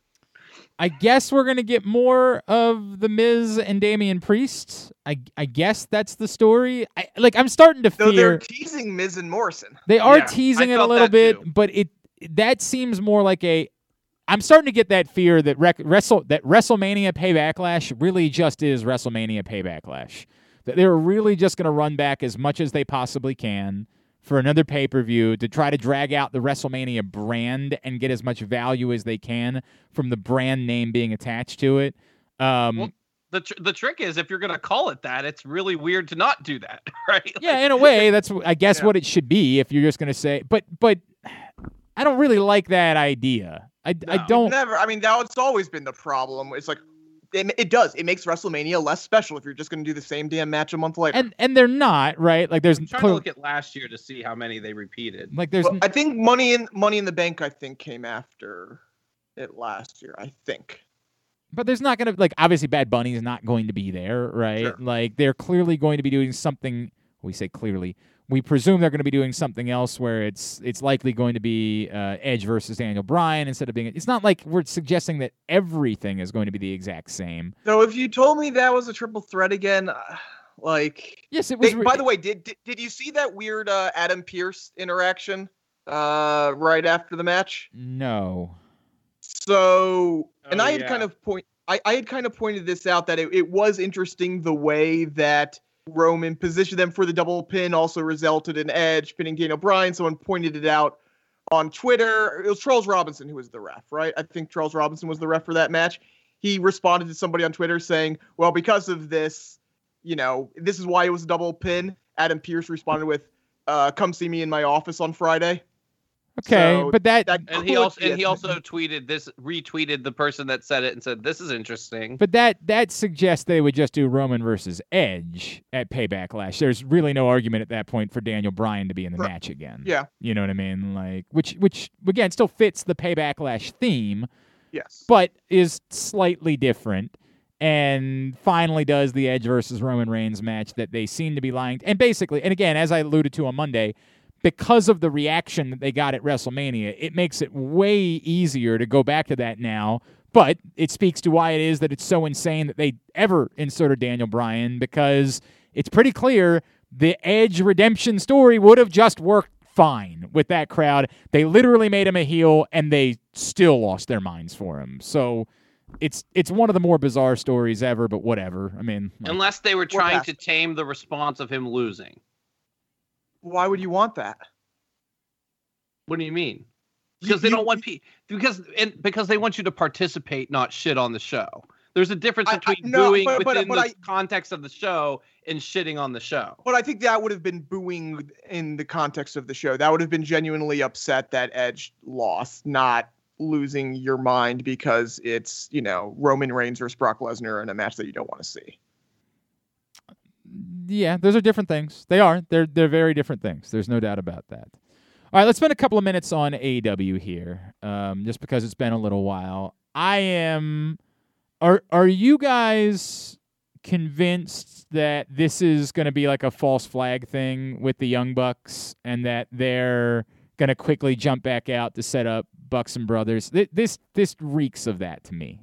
I guess we're gonna get more of the Miz and Damian Priest. I I guess that's the story. I like. I'm starting to Though they're teasing Miz and Morrison. they are Yeah, teasing I it a little bit, too. but it that seems more like a. I'm starting to get that fear that rec- wrestle that WrestleMania Paybacklash really just is WrestleMania Paybacklash. That they're really just gonna run back as much as they possibly can for another pay per view to try to drag out the WrestleMania brand and get as much value as they can from the brand name being attached to it. Um, Well, the tr- the trick is if you're gonna call it that, it's really weird to not do that, right? yeah, in a way, that's I guess Yeah. what it should be if you're just gonna say. But but I don't really like that idea. I, I don't. Never. I mean, that's always been the problem. It's like it, it does. It makes WrestleMania less special if you're just going to do the same damn match a month later. And and they're not right. Like there's I'm trying clear- to look at last year to see how many they repeated. like there's Well, I think Money in Money in the Bank. I think came after it last year. I think. but there's not gonna like obviously Bad Bunny is not going to be there, right? Sure. Like they're clearly going to be doing something. We say clearly. We presume they're going to be doing something else where it's it's likely going to be uh, Edge versus Daniel Bryan instead of being. It's not like we're suggesting that everything is going to be the exact same. So if you told me that was a triple threat again, uh, like Yes, it was. they, by the way, did, did did you see that weird uh, Adam Pearce interaction uh, right after the match? no. So, and Oh, I had kind of point, I, I had kind of pointed this out that it, it was interesting the way that Roman positioned them for the double pin also resulted in Edge pinning Daniel Bryan. Someone pointed it out on Twitter. It was Charles Robinson who was the ref, right? I think Charles Robinson was the ref for that match. He responded to somebody on Twitter saying, "Well, because of this, you know, this is why it was a double pin." Adam Pearce responded with, uh, "Come see me in my office on Friday." Okay, So but that, that And he also and he also tweeted this, retweeted the person that said it, and said, "This is interesting." but that that suggests they would just do Roman versus Edge at Payback Lash. There's really no argument at that point for Daniel Bryan to be in the Right. match again. Yeah. You know what I mean? Like which which again still fits the Payback Lash theme, Yes. but is slightly different. And finally does the Edge versus Roman Reigns match that they seem to be lying. And basically, and again, as I alluded to on Monday, because of the reaction that they got at WrestleMania, it makes it way easier to go back to that now. But it speaks to why it is that it's so insane that they ever inserted Daniel Bryan because it's pretty clear the Edge redemption story would have just worked fine with that crowd. They literally made him a heel and they still lost their minds for him. So it's it's one of the more bizarre stories ever, but whatever. I mean, like, Unless they were trying to tame the response of him losing. Why would you want that? What do you mean? You- Because they you- don't want pe- because and because they want you to participate, not shit on the show. There's a difference I- I- between no, booing but- but- within but the I- context of the show and shitting on the show. But I think that would have been booing in the context of the show. That would have been genuinely upset that Edge lost, not losing your mind because it's, you know, Roman Reigns versus Brock Lesnar in a match that you don't want to see. Yeah, those are different things. They are. They're they're very different things. There's no doubt about that. All right, let's spend a couple of minutes on AEW here, um, just because it's been a little while. I am. Are are you guys convinced that this is going to be like a false flag thing with the Young Bucks, and that they're going to quickly jump back out to set up Bucks and Brothers? Th- This this reeks of that to me.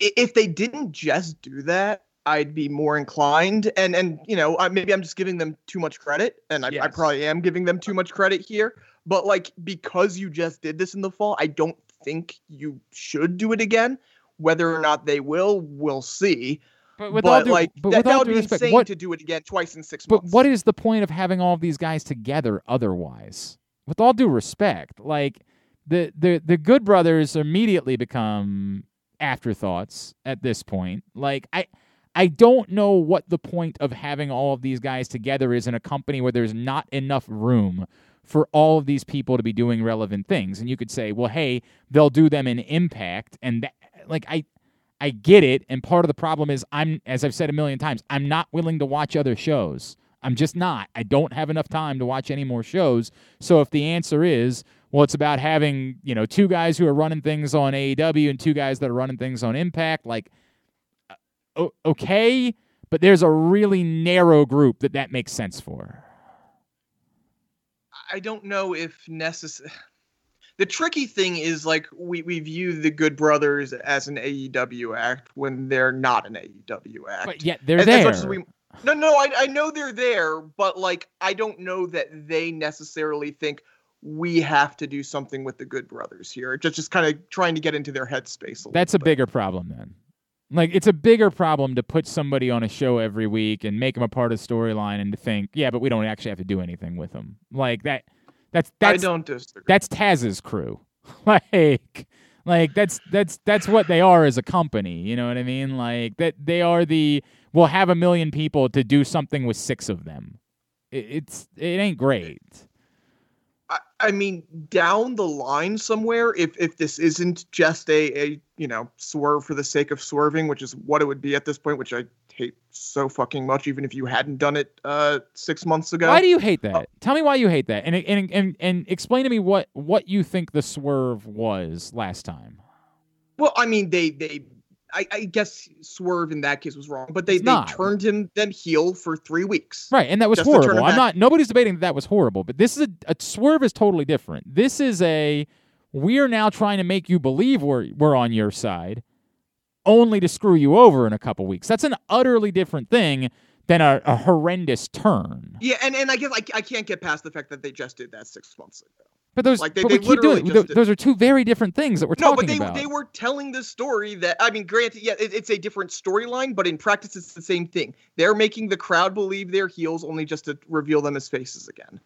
If they didn't just do that, I'd be more inclined. And and you know, I- maybe I'm just giving them too much credit, and I, I probably am giving them too much credit here. But like because you just did this in the fall, I don't think you should do it again. Whether or not they will, we'll see. But with but all due, like but that, that would be respect, insane what to do it again twice in six months. But what is the point of having all of these guys together otherwise? With all due respect, like the the the Good Brothers immediately become afterthoughts at this point. Like I I don't know what the point of having all of these guys together is in a company where there's not enough room for all of these people to be doing relevant things. And you could say, well, hey, they'll do them in impact and that, like I I get it, and part of the problem is I'm, as I've said a million times, I'm not willing to watch other shows. I'm just not. I don't have enough time to watch any more shows. So if the answer is, well, it's about having you know two guys who are running things on AEW and two guys that are running things on Impact, like, okay, but there's a really narrow group that that makes sense for. I don't know if necessary. The tricky thing is like we, we view the Good Brothers as an AEW act when they're not an AEW act. But yet they're As- there. as we- no, no, I, I know they're there, but like I don't know that they necessarily think we have to do something with the Good Brothers here. Just just kind of trying to get into their headspace. A That's a bit. bigger problem then. Like it's a bigger problem to put somebody on a show every week and make them a part of the storyline and to think, yeah, but we don't actually have to do anything with them. Like that. That's that's I don't disagree. that's Taz's crew. like like that's that's that's what they are as a company. You know what I mean? Like that they are the we'll have a million people to do something with six of them. It, it's it ain't great. I, mean, down the line somewhere, if if this isn't just a, a you know swerve for the sake of swerving, which is what it would be at this point, which I hate so fucking much, even if you hadn't done it uh six months ago. Why do you hate that? Tell me why you hate that, and and and and explain to me what what you think the swerve was last time. Well, I mean, they they I, I guess Swerve in that case was wrong, but they, It's they not. turned him then heel for three weeks. Right, and that was Just to turn horrible. I'm not. Nobody's debating that that was horrible, but this is a, a swerve is totally different. This is a we're now trying to make you believe we're we're on your side, only to screw you over in a couple weeks. That's an utterly different thing than a, a horrendous turn. Yeah, and, and I guess I, I can't get past the fact that they just did that six months ago. But those, Like, they- but they keep doing th- those are two very different things that we're No, talking about. No, but they about. they were telling the story that I mean, granted, yeah, it, it's a different storyline, but in practice, it's the same thing. They're making the crowd believe they're heels only just to reveal them as faces again.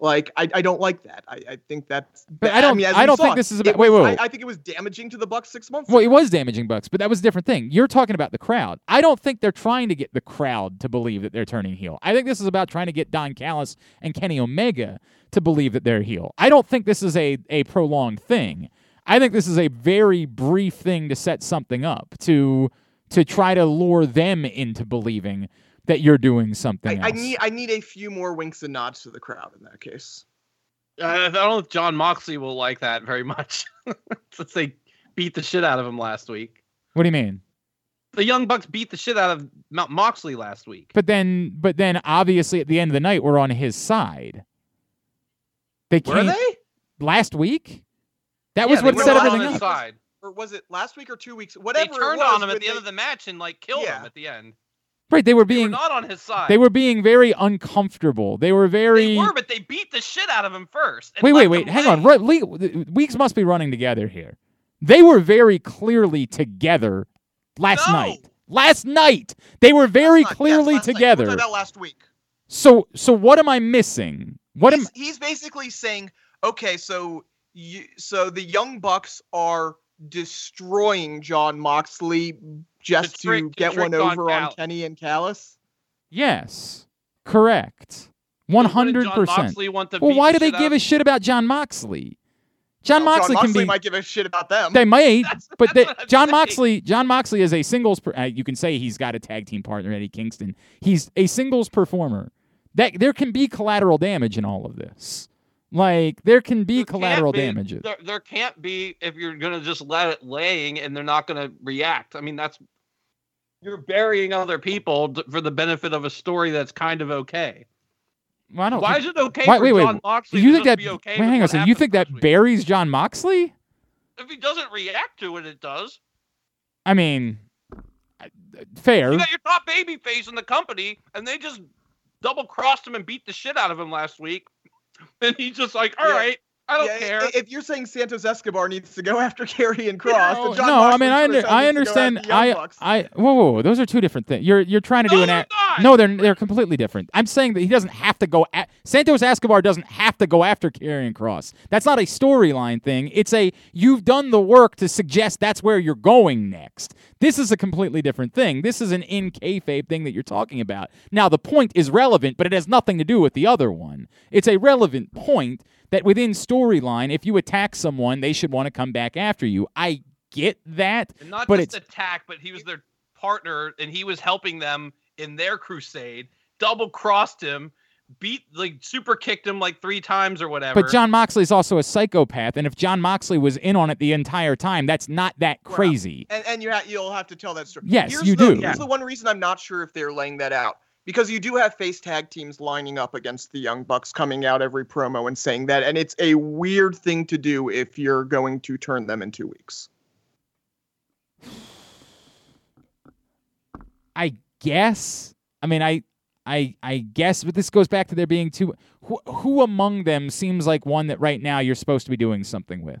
Like I, I don't like that. I, I think that's. But I don't- mean, I don't saw, think this is about- wait, was- wait, wait. I, I think it was damaging to the Bucks six months. Well, it was damaging Bucks, but that was a different thing. You're talking about the crowd. I don't think they're trying to get the crowd to believe that they're turning heel. I think this is about trying to get Don Callis and Kenny Omega to believe that they're heel. I don't think this is a, a prolonged thing. I think this is a very brief thing to set something up to to try to lure them into believing that you're doing something I, I need I need a few more winks and nods to the crowd in that case. I I don't know if Jon Moxley will like that very much, since they beat the shit out of him last week. what do you mean? The Young Bucks beat the shit out of Mount Moxley last week. But then but then obviously at the end of the night we're on his side. They Were can't they? last week? That Yeah, was what were set on everything his up. side. Or was it last week or two weeks? They Whatever. it turned was, on him at when the end of the match and like killed Yeah. him at the end. Right, they were being they were not on his side. they were being very uncomfortable. They were very They were, but they beat the shit out of him first. Wait, wait, wait. Hang on. Right, le- weeks must be running together here. They were very clearly together last No. night. Last night. They were very yes, clearly night. We're together. about last week. So so what am I missing? What am he's, he's basically saying, okay, so you, so the Young Bucks are destroying Jon Moxley just To trick- to to get one trick Don over on Kenny and Callis. Yes. Correct. One hundred John percent. Moxley want to Well, why do they give of- a shit about Jon Moxley? John Well, Moxley John can Moxley be might give a shit about them. They might, That's- but that's they, John saying. Moxley, Jon Moxley is a singles. Per, uh, you can say he's got a tag team partner, Eddie Kingston. He's a singles performer. That there can be collateral damage in all of this. Like there can be There collateral be- damages. There, there can't be if you're gonna just let it laying and they're not gonna react. I mean, that's you're burying other people d- for the benefit of a story that's kind of okay. Well, I don't Why think- is it okay why- for wait, wait, Jon Moxley you think that? be okay? wait, hang on a second. You think that week? buries Jon Moxley? if he doesn't react to it, it does. I mean, fair. You got your top baby face in the company, and they just double crossed him and beat the shit out of him last week. And he's just like, "All right, Yeah. I don't Yeah, care." If you're saying Santos Escobar needs to go after Karrion Kross, no, then John no, I mean, I, under, I needs to go understand. after I, I, whoa, whoa, whoa, those are two different things. You're, you're trying to do an. act. not. No, they're they're completely different. I'm saying that he doesn't have to go at Santos Escobar doesn't have to go after Karrion Kross. That's not a storyline thing. It's a you've done the work to suggest that's where you're going next. This is a completely different thing. This is an in kayfabe thing that you're talking about. Now the point is relevant, but it has nothing to do with the other one. It's a relevant point that within storyline, if you attack someone, they should want to come back after you. I get that. And not but just it's- attack, but he was their partner and he was helping them in their crusade. Double crossed him, beat like super kicked him like three times or whatever. But Jon Moxley's also a psychopath, and if Jon Moxley was in on it the entire time, that's not that crazy. and and you ha- you'll have to tell that story. Yes, here's you the, do. Here's the one reason I'm not sure if they're laying that out because you do have face tag teams lining up against the Young Bucks, coming out every promo and saying that, and it's a weird thing to do if you're going to turn them in two weeks. I guess. I mean, I, I, I guess, but this goes back to there being two. Who, who among them seems like one that right now you're supposed to be doing something with?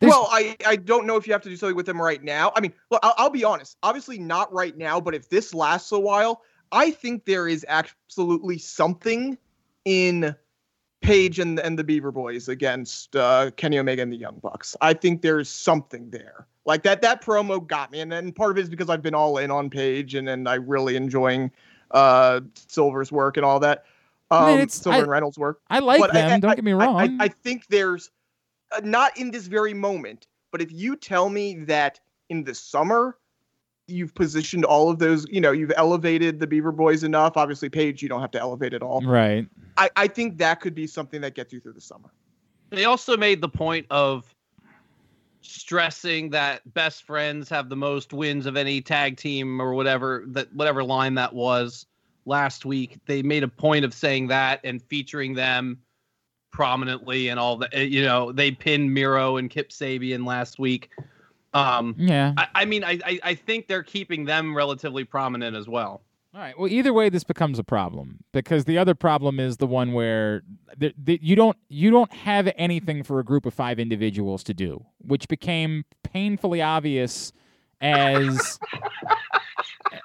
There's- Well, I, I don't know if you have to do something with them right now. I mean, well, I'll, I'll be honest. Obviously, not right now, but if this lasts a while, I think there is absolutely something in Page and, and the Beaver Boys against uh, Kenny Omega and the Young Bucks. I think there's something there. Like that that promo got me, and, and part of it is because I've been all in on Page and, and I really enjoying uh, Silver's work and all that. Um, I mean, it's- Silver I- and Reynolds' work. I like But I- them. I- don't get me I- wrong. I, I think there's uh, not in this very moment, but if you tell me that in the summer you've positioned all of those, you know, you've elevated the Beaver Boys enough. Obviously, Page, you don't have to elevate at all. right. I, I think that could be something that gets you through the summer. they also made the point of stressing that best friends have the most wins of any tag team or whatever that whatever line that was last week. They made a point of saying that and featuring them prominently and all that. You know, they pinned Miro and Kip Sabian last week. Um, yeah. I, I mean, I, I I think they're keeping them relatively prominent as well. All right. Well, either way, this becomes a problem because the other problem is the one where the, the, you don't you don't have anything for a group of five individuals to do, which became painfully obvious as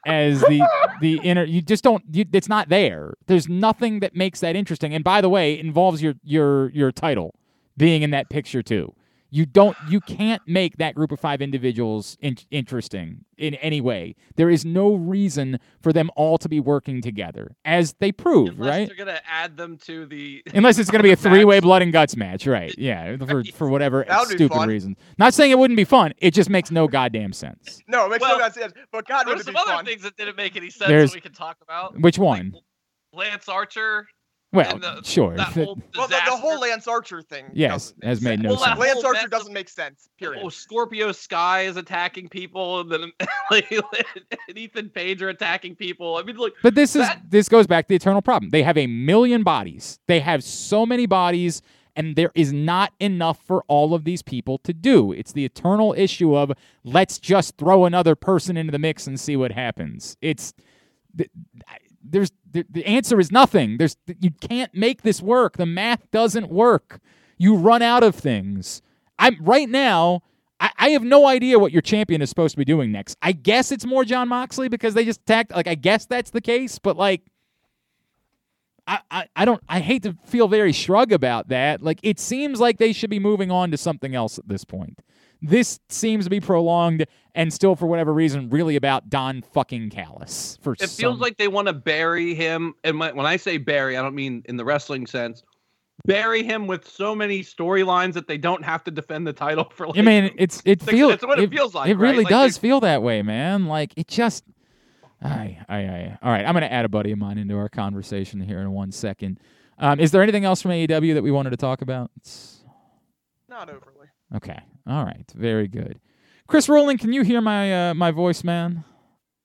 as the the inner. You just don't. You, it's not there. There's nothing that makes that interesting. And by the way, involves your your your title being in that picture too. You don't. You can't make that group of five individuals in- interesting in any way. There is no reason for them all to be working together, as they prove, Unless right? they're gonna add them to the. Unless it's going to be a three-way blood and guts match, right? Yeah, for for whatever That would be stupid fun. reason. Not saying it wouldn't be fun. It just makes no goddamn sense. No, it makes Well, no sense. But God, There would some be other fun? things that didn't make any sense There's- that we could talk about. Which one? Lance Archer. Well, the- sure. That whole Well, the, the whole Lance Archer thing. Yes, doesn't has made sense. no Well, sense. Lance Archer doesn't make sense. Period. Oh, Scorpio Sky is attacking people, and then and Ethan Page are attacking people. I mean, look, But this is this goes back to the eternal problem. They have a million bodies. They have so many bodies, and there is not enough for all of these people to do. It's the eternal issue of let's just throw another person into the mix and see what happens. It's th- there's the, the answer is nothing. There's you can't make this work. The math doesn't work. You run out of things. I'm right now. I, I have no idea what your champion is supposed to be doing next. I guess it's more Jon Moxley because they just attacked. Like I guess that's the case, but like. I, I, I don't I hate to feel very shrug about that. Like it seems like they should be moving on to something else at this point. This seems to be prolonged and still for whatever reason really about Don fucking Callis. For it feels like they want to bury him. And when when I say bury, I don't mean in the wrestling sense. Bury him with so many storylines that they don't have to defend the title for. Like, I mean, it's it feels it's what it feels like, It really Like, does they- feel that way, man. Like it just. I, I, I. All right, I'm gonna add a buddy of mine into our conversation here in one second. Um, is there anything else from AEW that we wanted to talk about? It's- Not overly. okay. All right. Very good. Chris Rowling, can you hear my uh, my voice, man?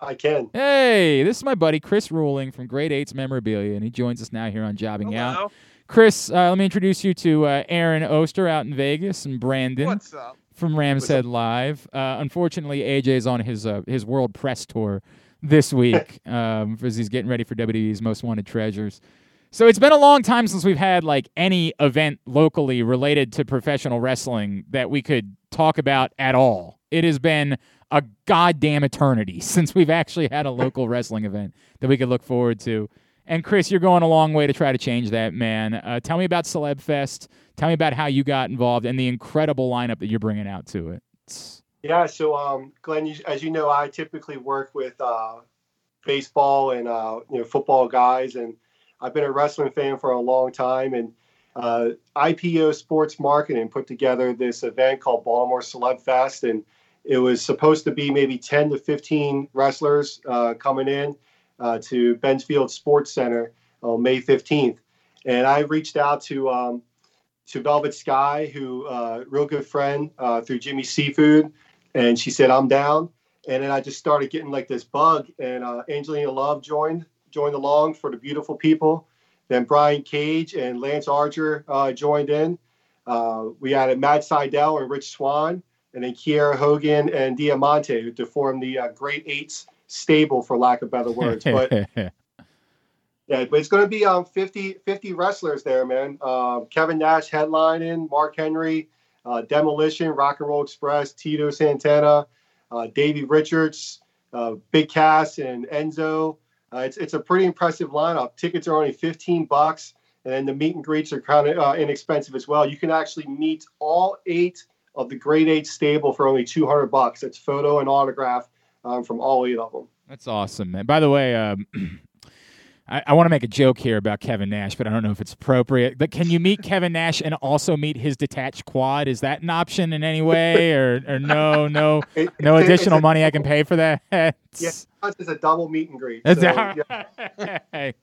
I can. Hey, this is my buddy Chris Ruling from Grade Eight's Memorabilia, and he joins us now here on Jobbing Out. Chris, uh, let me introduce you to uh, Aaron Oster out in Vegas and Brandon What's up? from Rams Head Live. Uh, unfortunately, AJ's on his uh, his world press tour this week um, as he's getting ready for WWE's Most Wanted Treasures. So it's been a long time since we've had like any event locally related to professional wrestling that we could talk about at all. It has been a goddamn eternity since we've actually had a local wrestling event that we could look forward to. And Chris, you're going a long way to try to change that, man. Uh, tell me about Celeb Fest. Tell me about how you got involved and the incredible lineup that you're bringing out to it. Yeah. So, um, Glenn, as you know, I typically work with uh, baseball and uh, you know football guys, and I've been a wrestling fan for a long time. And uh, IPO Sports Marketing put together this event called Baltimore Celeb Fest, and it was supposed to be maybe 10 to 15 wrestlers uh, coming in uh, to Benchfield Sports Center on May 15th. And I reached out to um, to Velvet Sky, who uh, real good friend uh, through Jimmy Seafood, and she said I'm down. And then I just started getting like this bug, and uh, Angelina Love joined joined along for the beautiful people. Then Brian Cage and Lance Archer uh, joined in. Uh, we added Matt Sydal and Rich Swann, and then Kiera Hogan and Diamante to form the uh, Great Eights stable, for lack of better words. But yeah, but it's going to be um 50, 50 wrestlers there, man. Uh, Kevin Nash headlining, Mark Henry, uh, Demolition, Rock and Roll Express, Tito Santana, uh, Davey Richards, uh, Big Cass, and Enzo. Uh, it's it's a pretty impressive lineup. Tickets are only fifteen bucks, and the meet and greets are kind of uh, inexpensive as well. You can actually meet all eight of the Grade Eight stable for only two hundred bucks. That's photo and autograph um, from all eight of them. That's awesome, man. By the way, um, I, I want to make a joke here about Kevin Nash, but I don't know if it's appropriate. But can you meet Kevin Nash and also meet his detached quad? Is that an option in any way, or or no, no, It- no additional it's money I can pay for that? It's a double meet and greet. That's So, all yeah. right.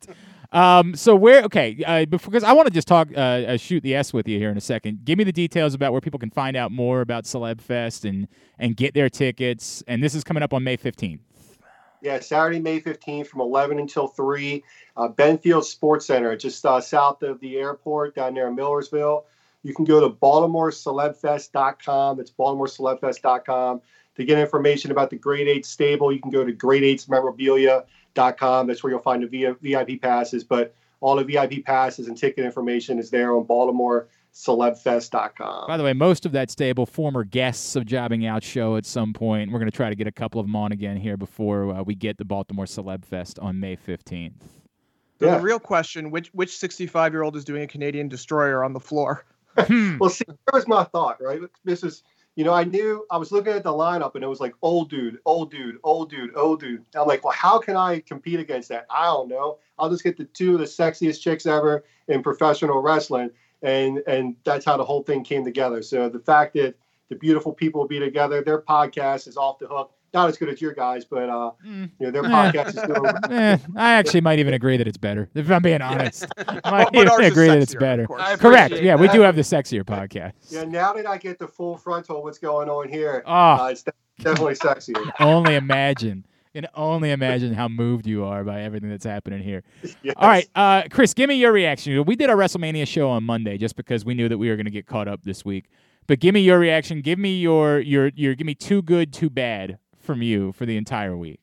Um, so where? Okay, uh, because I want to just talk, uh, uh, shoot the s with you here in a second. Give me the details about where people can find out more about Celeb Fest and and get their tickets. And this is coming up on May fifteenth. Yeah, Saturday, May 15th from 11 until 3. Uh, Benfield Sports Center, just uh, south of the airport down there in Millersville. You can go to baltimorecelebfest.com. It's baltimorecelebfest.com. To get information about the Grade 8 stable, you can go to grade8memorabilia.com. That's where you'll find the VIP passes. But all the VIP passes and ticket information is there on baltimorecelebfest.com. By the way, most of that stable former guests of Jobbing Out show at some point. We're going to try to get a couple of them on again here before uh, we get the Baltimore Celeb Fest on May fifteenth. Yeah. The real question: which which 65 year old is doing a Canadian destroyer on the floor? Well, see, here was my thought, right? This is, you know, I knew I was looking at the lineup and it was like old dude, old dude, old dude, old dude. I'm like, well, how can I compete against that? I don't know. I'll just get the two of the sexiest chicks ever in professional wrestling, and and that's how the whole thing came together. So the fact that the beautiful people will be together, their podcast is off the hook. Not as good as your guys, but uh, Mm. you know, their Eh. podcast is doing eh, I actually might even agree that it's better. If I'm being honest, I might But even agree that it's better. Correct. appreciate Yeah, we do have the sexier podcast. Yeah, now that I get the full frontal, what's going on here? Oh, Uh, it's definitely sexier. only imagine. Can only imagine how moved you are by everything that's happening here. Yes. All right, uh, Chris, give me your reaction. We did our WrestleMania show on Monday just because we knew that we were going to get caught up this week. But give me your reaction. Give me your your your. Give me too good, too bad from you for the entire week.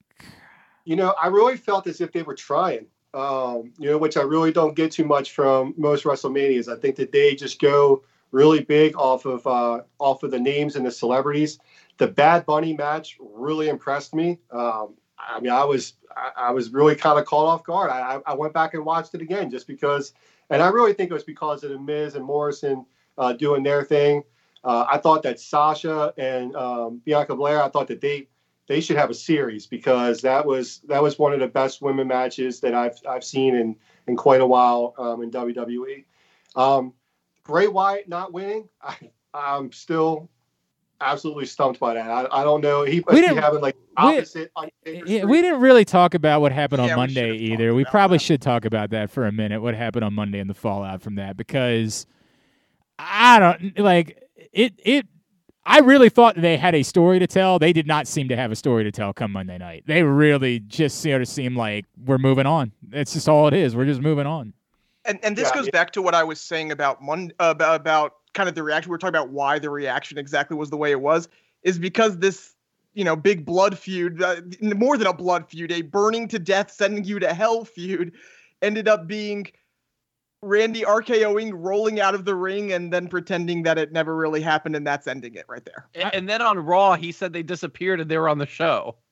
You know, I really felt as if they were trying. Um, you know, which I really don't get too much from most WrestleManias. I think that they just go really big off of uh, off of the names and the celebrities. The Bad Bunny match really impressed me. Um, I mean, I was I, I was really kind of caught off guard. I, I went back and watched it again just because, and I really think it was because of the Miz and Morrison uh, doing their thing. Uh, I thought that Sasha and um, Bianca Belair. I thought that they they should have a series because that was that was one of the best women matches that I've I've seen in in quite a while um, in WWE. Um, Bray Wyatt not winning, I, I'm still absolutely stumped by that. I, I don't know. He must be didn't- having like we- opposite. Undertaker Yeah, we didn't really talk about what happened on Yeah, we Monday should've either. We probably that. should talk about that for a minute. What happened on Monday and the fallout from that because I don't like it. It. I really thought they had a story to tell. They did not seem to have a story to tell come Monday night. They really just sort of seem like we're moving on. That's just all it is. We're just moving on. And and this Yeah, goes yeah. back to what I was saying about Mon- about about kind of the reaction. We are talking about why the reaction exactly was the way it was. Is because this you know big blood feud, uh, more than a blood feud, a burning to death, sending you to hell feud, ended up being Randy RKOing, rolling out of the ring, and then pretending that it never really happened, and that's ending it right there. A- And then on Raw, he said they disappeared and they were on the show.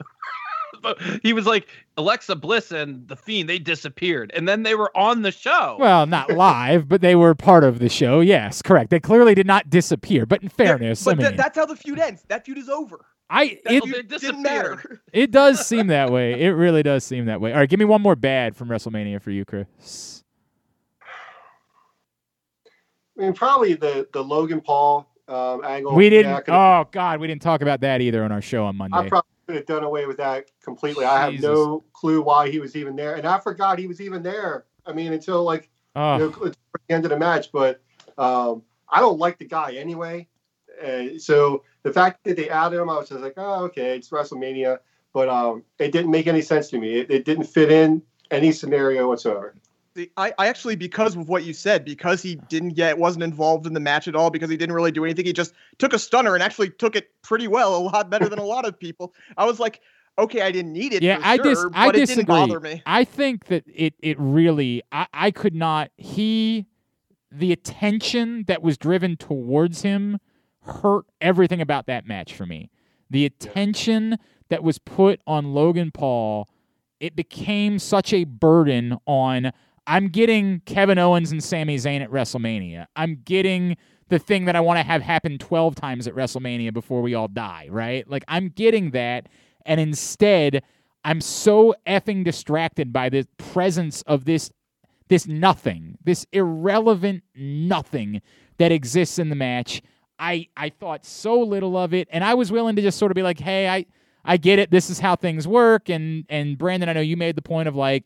He was like, Alexa Bliss and The Fiend, they disappeared. And then they were on the show. Well, not live, but they were part of the show. Yes, correct. They clearly did not disappear. But in fairness, but I tha- mean, that's how the feud ends. That feud is over. I That it, Well, they feud didn't matter. It does seem that way. It really does seem that way. All right, give me one more bad from WrestleMania for you, Chris. I mean, probably the the Logan Paul um, angle. We didn't. could've- Oh God, we didn't talk about that either on our show on Monday. I probably could have done away with that completely. I have no clue why he was even there, and I forgot he was even there. I mean, until like Oh, you know, the end of the match. But um, I don't like the guy anyway. Uh, so the fact that they added him, I was just like, oh, okay, it's WrestleMania. But um, it didn't make any sense to me. It, it didn't fit in any scenario whatsoever. I, I actually because of what you said, because he didn't get wasn't involved in the match at all, because he didn't really do anything, he just took a stunner and actually took it pretty well, a lot better than a lot of people. I was like, okay, I didn't need it. Yeah, for I sure, dis- I but it didn't disagree. I think that it it really. I I could not. He, the attention that was driven towards him, hurt everything about that match for me. The attention that was put on Logan Paul, it became such a burden on. I'm getting Kevin Owens and Sami Zayn at WrestleMania. I'm getting the thing that I want to have happen 12 times at WrestleMania before we all die, right? Like, I'm getting that. And instead, I'm so effing distracted by the presence of this this nothing, this irrelevant nothing that exists in the match. I I thought so little of it, and I was willing to just sort of be like, hey, I I get it. This is how things work. And and Brandon, I know you made the point of like,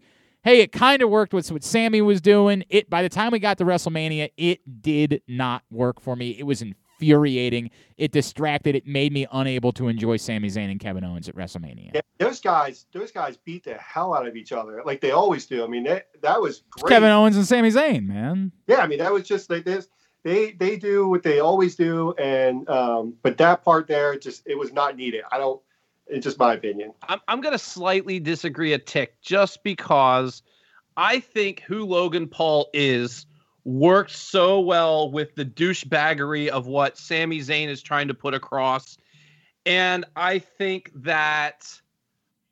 hey, it kind of worked with what Sami was doing. It by the time we got to WrestleMania, it did not work for me. It was infuriating. It distracted. It made me unable to enjoy Sami Zayn and Kevin Owens at WrestleMania. Yeah, those guys, those guys beat the hell out of each other, like they always do. I mean, that that was great. Kevin Owens and Sami Zayn, man. Yeah, I mean that was just like this. They they do what they always do, and um, but that part there, just it was not needed. I don't. It's just my opinion. I'm I'm gonna slightly disagree a tick, just because I think who Logan Paul is works so well with the douchebaggery of what Sami Zayn is trying to put across. And I think that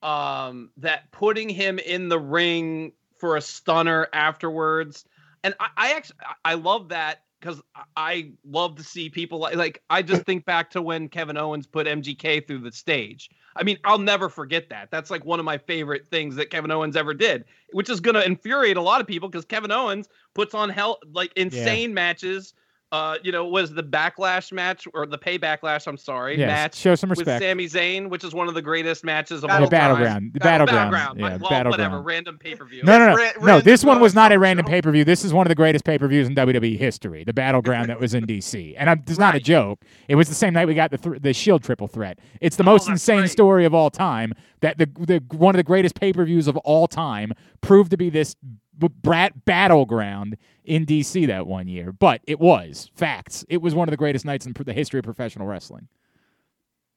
um that putting him in the ring for a stunner afterwards and I, I actually I love that because I love to see people like like I just think back to when Kevin Owens put MGK through the stage. I mean, I'll never forget that. That's like one of my favorite things that Kevin Owens ever did, which is going to infuriate a lot of people because Kevin Owens puts on hell like insane yeah. matches uh, you know, was the backlash match or the pay backlash? I'm sorry, yes, match. Show some respect. With Sami Zayn, which is one of the greatest matches of Battle, all battleground. The battleground. battleground. Yeah, well, battleground. whatever. Random pay per view. No, no, no. Ra- no, this one was not a random pay per view. This is one of the greatest pay per views in WWE history. The battleground that was in DC, and I'm, it's not a joke. It was the same night we got the th- the Shield triple threat. It's the Oh, most insane right. story of all time. That the the one of the greatest pay per views of all time proved to be this b- brat battleground in DC that one year. But it was facts. It was one of the greatest nights in the history of professional wrestling.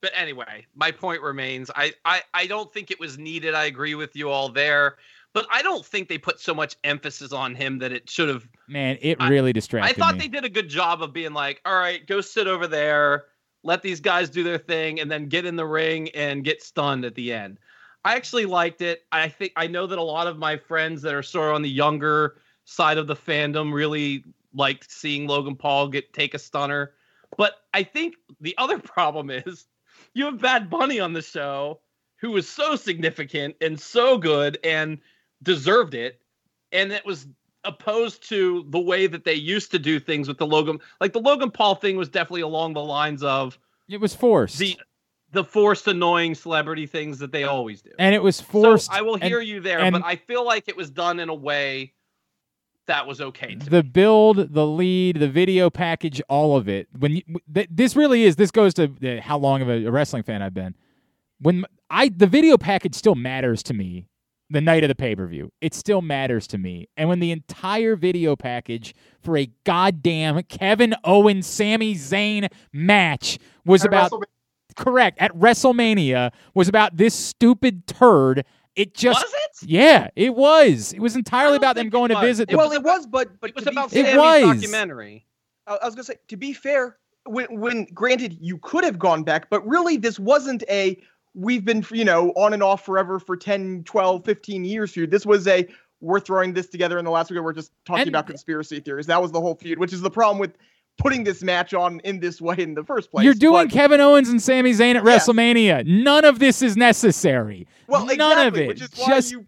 But anyway, my point remains. I, I I don't think it was needed. I agree with you all there. But I don't think they put so much emphasis on him that it should have Man, it really I distracted I thought me. they did a good job of being like, all right, go sit over there, let these guys do their thing, and then get in the ring and get stunned at the end. I actually liked it. I think I know that a lot of my friends that are sort of on the younger side of the fandom really liked seeing Logan Paul get take a stunner. But I think the other problem is you have Bad Bunny on the show who was so significant and so good and deserved it. And it was opposed to the way that they used to do things with the Logan. Like the Logan Paul thing was definitely along the lines of it was forced. the the forced annoying celebrity things that they always do. and it was forced. So I will and hear you there, and- but I feel like it was done in a way that was okay. To the build, the lead, the video package, all of it. When you, th- this really is, this goes to uh, how long of a, a wrestling fan I've been. When I the video package still matters to me. The night of the pay per view, it still matters to me. And when the entire video package for a goddamn Kevin Owens Sami Zayn match was At about WrestleMania, correct at WrestleMania was about this stupid turd. It just was it? yeah, it was. It was entirely about them going to visit. It the well, was it was, but but It was to be about It was. documentary. I I was gonna say, to be fair, when when granted you could have gone back, but really this wasn't a we've been you know on and off forever for 10, 12, 15 years feud. This was a we're throwing this together in the last week. We're just talking And- about conspiracy theories. That was the whole feud, which is the problem with putting this match on in this way in the first place. You're doing But- Kevin Owens and Sami Zayn at Yeah. WrestleMania. None of this is necessary. well, None exactly, of it. which is why Just you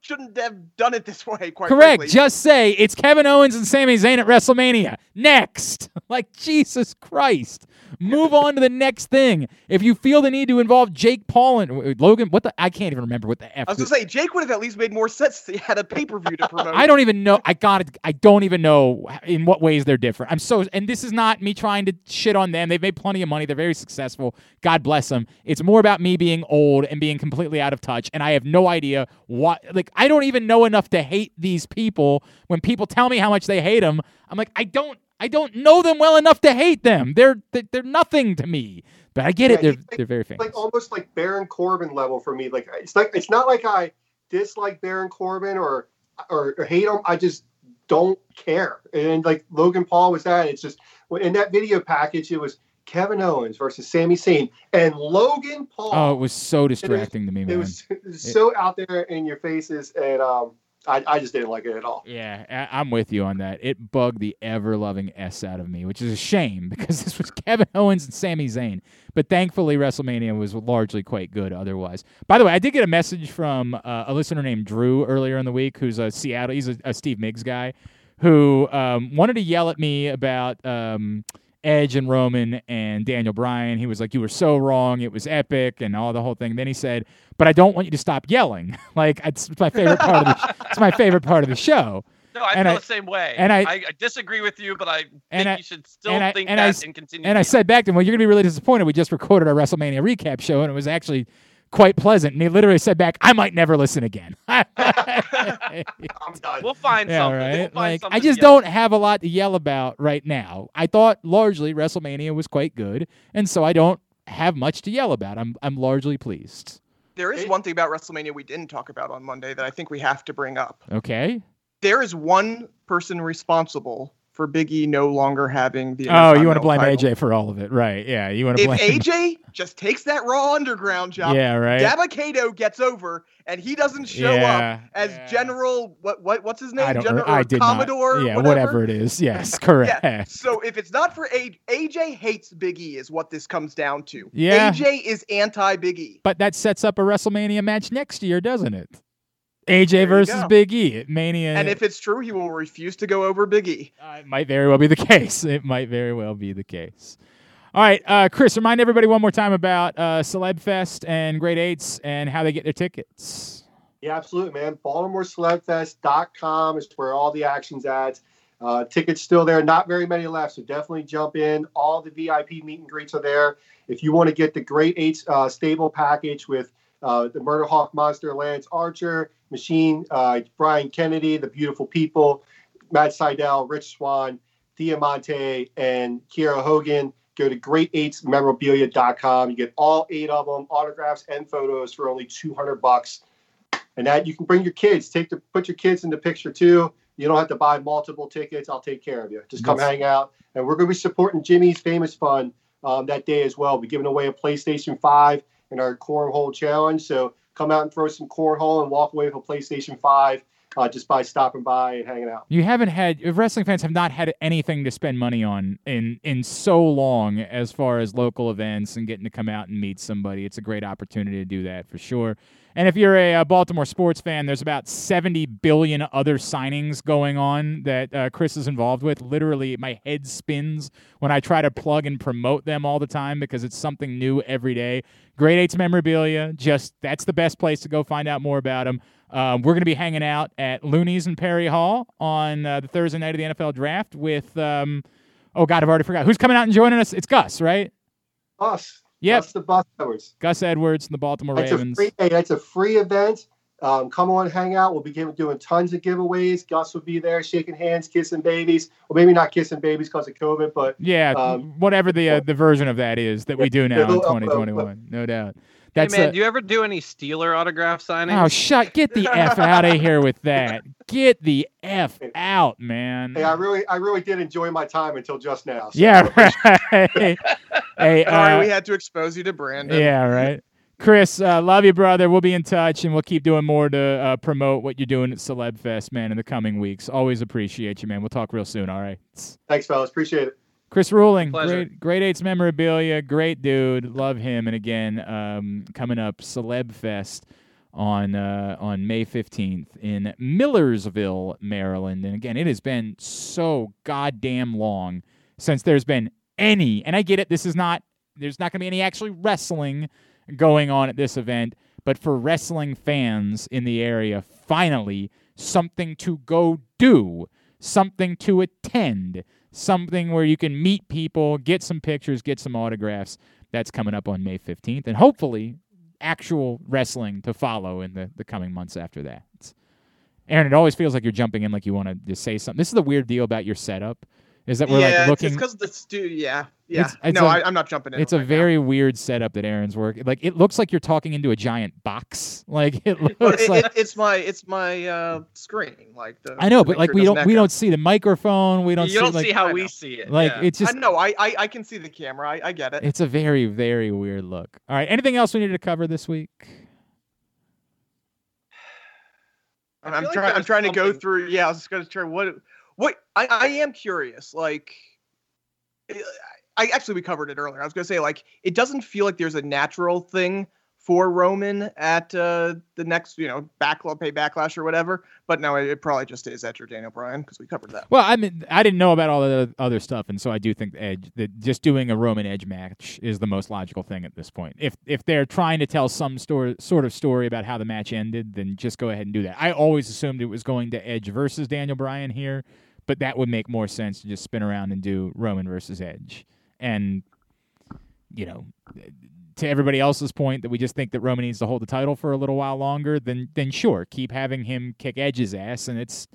shouldn't have done it this way. Quite correct. frankly. Just say it's Kevin Owens and Sami Zayn at WrestleMania. Next. like Jesus Christ. Move on to the next thing. If you feel the need to involve Jake Paul and Logan, what the I can't even remember what the F. I was gonna say Jake would have at least made more sense if he had a pay per view to promote. I don't even know. I got it. I don't even know in what ways they're different. I'm so, and this is not me trying to shit on them. They've made plenty of money. They're very successful. God bless them. It's more about me being old and being completely out of touch. And I have no idea what, like, I don't even know enough to hate these people. When people tell me how much they hate them, I'm like, I don't, I don't know them well enough to hate them. They're, they're, they're nothing to me. But I get it. They're, like- they're very famous. like almost like Baron Corbin level for me. Like it's like it's not like I dislike Baron Corbin or or, or hate him. I just don't care. And like Logan Paul was that. It's just in that video package. It was Kevin Owens versus Sami Zayn and Logan Paul. oh, it was so distracting to me, man. it was, it was so out there in your faces, and um, I, I just didn't like it at all. Yeah, I- I'm with you on that. It bugged the ever loving S out of me, which is a shame because this was Kevin Owens and Sami Zayn. But thankfully, WrestleMania was largely quite good otherwise. By the way, I did get a message from uh, a listener named Drew earlier in the week who's a Seattle, he's a, a Steve Miggs guy who um, wanted to yell at me about um, Edge and Roman and Daniel Bryan. He was like, "You were so wrong. It was epic," and all the whole thing. Then he said, "But I don't want you to stop yelling. like it's my favorite part of the. It's my favorite part of the show." No, I And feel I- the same way. and I- I, disagree with you, but I think I- you should still and think and that I and, continue. And I said back to him, "Well, you're gonna be really disappointed. We just recorded our WrestleMania recap show, and it was actually quite pleasant." And he literally said back, "I might never listen again." I'm done. we'll find yeah, something. right. We'll find like something I just don't have a lot to yell about right now. I thought largely WrestleMania was quite good, and so I don't have much to yell about. I'm I'm largely pleased. There is one thing about WrestleMania we didn't talk about on Monday that I think we have to bring up. Okay. There is one person responsible for Big E no longer having the. Oh, you want to blame title. AJ for all of it, right? Yeah, you want to If blame. AJ just takes that Raw Underground job, yeah, right. Dabba-Kato gets over and he doesn't show yeah, up as yeah. General. What what what's his name? I don't. General I did Commodore. not. Yeah, whatever. it is. Yes, correct. Yeah. So if it's not for AJ, AJ hates Big E is what this comes down to. Yeah. AJ is anti Big E. But that sets up a WrestleMania match next year, doesn't it? AJ versus go. Big E at Mania. And if it's true, he will refuse to go over Big E. Uh, it might very well be the case. It might very well be the case. All right, uh, Chris, remind everybody one more time about uh, Celeb Fest and Great Eights and how they get their tickets. Yeah, absolutely, man. BaltimoreCelebFest.com is where all the action's at. Uh, tickets still there, not very many left, so definitely jump in. All the VIP meet and greets are there. If you want to get the Great Eight uh, stable package with uh, the Murder Hawk Monster, Lance Archer, Machine, uh, Brian Kennedy, the Beautiful People, Matt Sydal, Rich Swann, Diamante, and Kiera Hogan, go to great8smemorabilia.com. You get all eight of them, autographs and photos for only 200 bucks. And that you can bring your kids. Take the put your kids in the picture too. You don't have to buy multiple tickets. I'll take care of you. Just come hang out. And we're going to be supporting jimmy's famous fund um, that day as well. We're giving away a playstation 5 in our cornhole challenge. So come out and throw some cornhole and walk away with a playstation 5 uh, just by stopping by and hanging out You haven't had wrestling fans have not had anything to spend money on in in so long as far as local events and getting to come out and meet somebody. It's a great opportunity to do that for sure. And if you're a, uh Baltimore sports fan, there's about 70 billion other signings going on that uh, Chris is involved with. Literally, my head spins when I try to plug and promote them all the time because it's something new every day. Great Eights memorabilia, just that's the best place to go find out more about them. Um, we're going to be hanging out at Looney's in Perry Hall on uh, the Thursday night of the NFL draft with, um, oh God, I've already forgot. Who's coming out and joining us? It's Gus, right? us Yep. that's the bus Edwards. Gus Edwards and the Baltimore That's Ravens. a free. Hey, that's a free event. Um, come on, hang out. We'll be giving, doing tons of giveaways. Gus will be there, shaking hands, kissing babies. Well, maybe not kissing babies because of COVID, but yeah, um, whatever the uh, the version of that is that we do now in uh, uh, 2021, no doubt. Hey man, a- do you ever do any Steeler autograph signings? oh shut, get the f out of here with that. Get the f out, man. hey, I really, I really did enjoy my time until just now. so- Yeah, right. hey, Sorry, uh, we had to expose you to Brandon. Yeah, right. Chris, uh, love you, brother. We'll be in touch, and we'll keep doing more to uh, promote what you're doing at Celeb Fest, man, in the coming weeks. Always appreciate you, man. We'll talk real soon. All right. Thanks, fellas. Appreciate it. Chris Ruling, great, great eights memorabilia, great dude, love him. And again, um, coming up, Celeb Fest on uh, on May fifteenth in Millersville, Maryland. And again, it has been so goddamn long since there's been any. And I get it. This is not. There's not going to be any actually wrestling going on at this event, but for wrestling fans in the area, finally something to go do, something to attend something where you can meet people, get some pictures, get some autographs. That's coming up on May 15th, and hopefully actual wrestling to follow in the, the coming months after that. Aaron, it always feels like you're jumping in like you want to just say something. This is the weird deal about your setup, is that we're yeah, like looking. it's because the stu. Yeah, yeah. It's- it's no, a- I, I'm not jumping in. It's a right now. very weird setup that Aaron's working. Like it looks like you're talking into a giant box. Like it Well, looks it, like. it, it's my it's my uh, screen. Like the. I know, to but like sure we it don't doesn't we echo. don't see the microphone. We don't you see don't like see how I we know. see it. like yeah. it's just I know. I, I I can see the camera. I, I get it. It's a very, very weird look. All right. Anything else we need to cover this week? I I'm, feel I'm like trying. I'm there's trying to go something- through. Yeah, I was just gonna try. What? What? I, I am curious. Like, I, I actually we covered it earlier. I was gonna say like it doesn't feel like there's a natural thing for Roman at uh, the next, you know, backlash, pay backlash or whatever. But no, it, it probably just is Edge or Daniel Bryan because we covered that. Well, I mean, I didn't know about all the other stuff, and so I do think Edge that just doing a Roman Edge match is the most logical thing at this point. If if they're trying to tell some story, sort of story about how the match ended, then just go ahead and do that. I always assumed it was going to Edge versus Daniel Bryan here, but that would make more sense to just spin around and do Roman versus Edge, and you know to everybody else's point that we just think that Roman needs to hold the title for a little while longer, then then sure, keep having him kick Edge's ass, and it's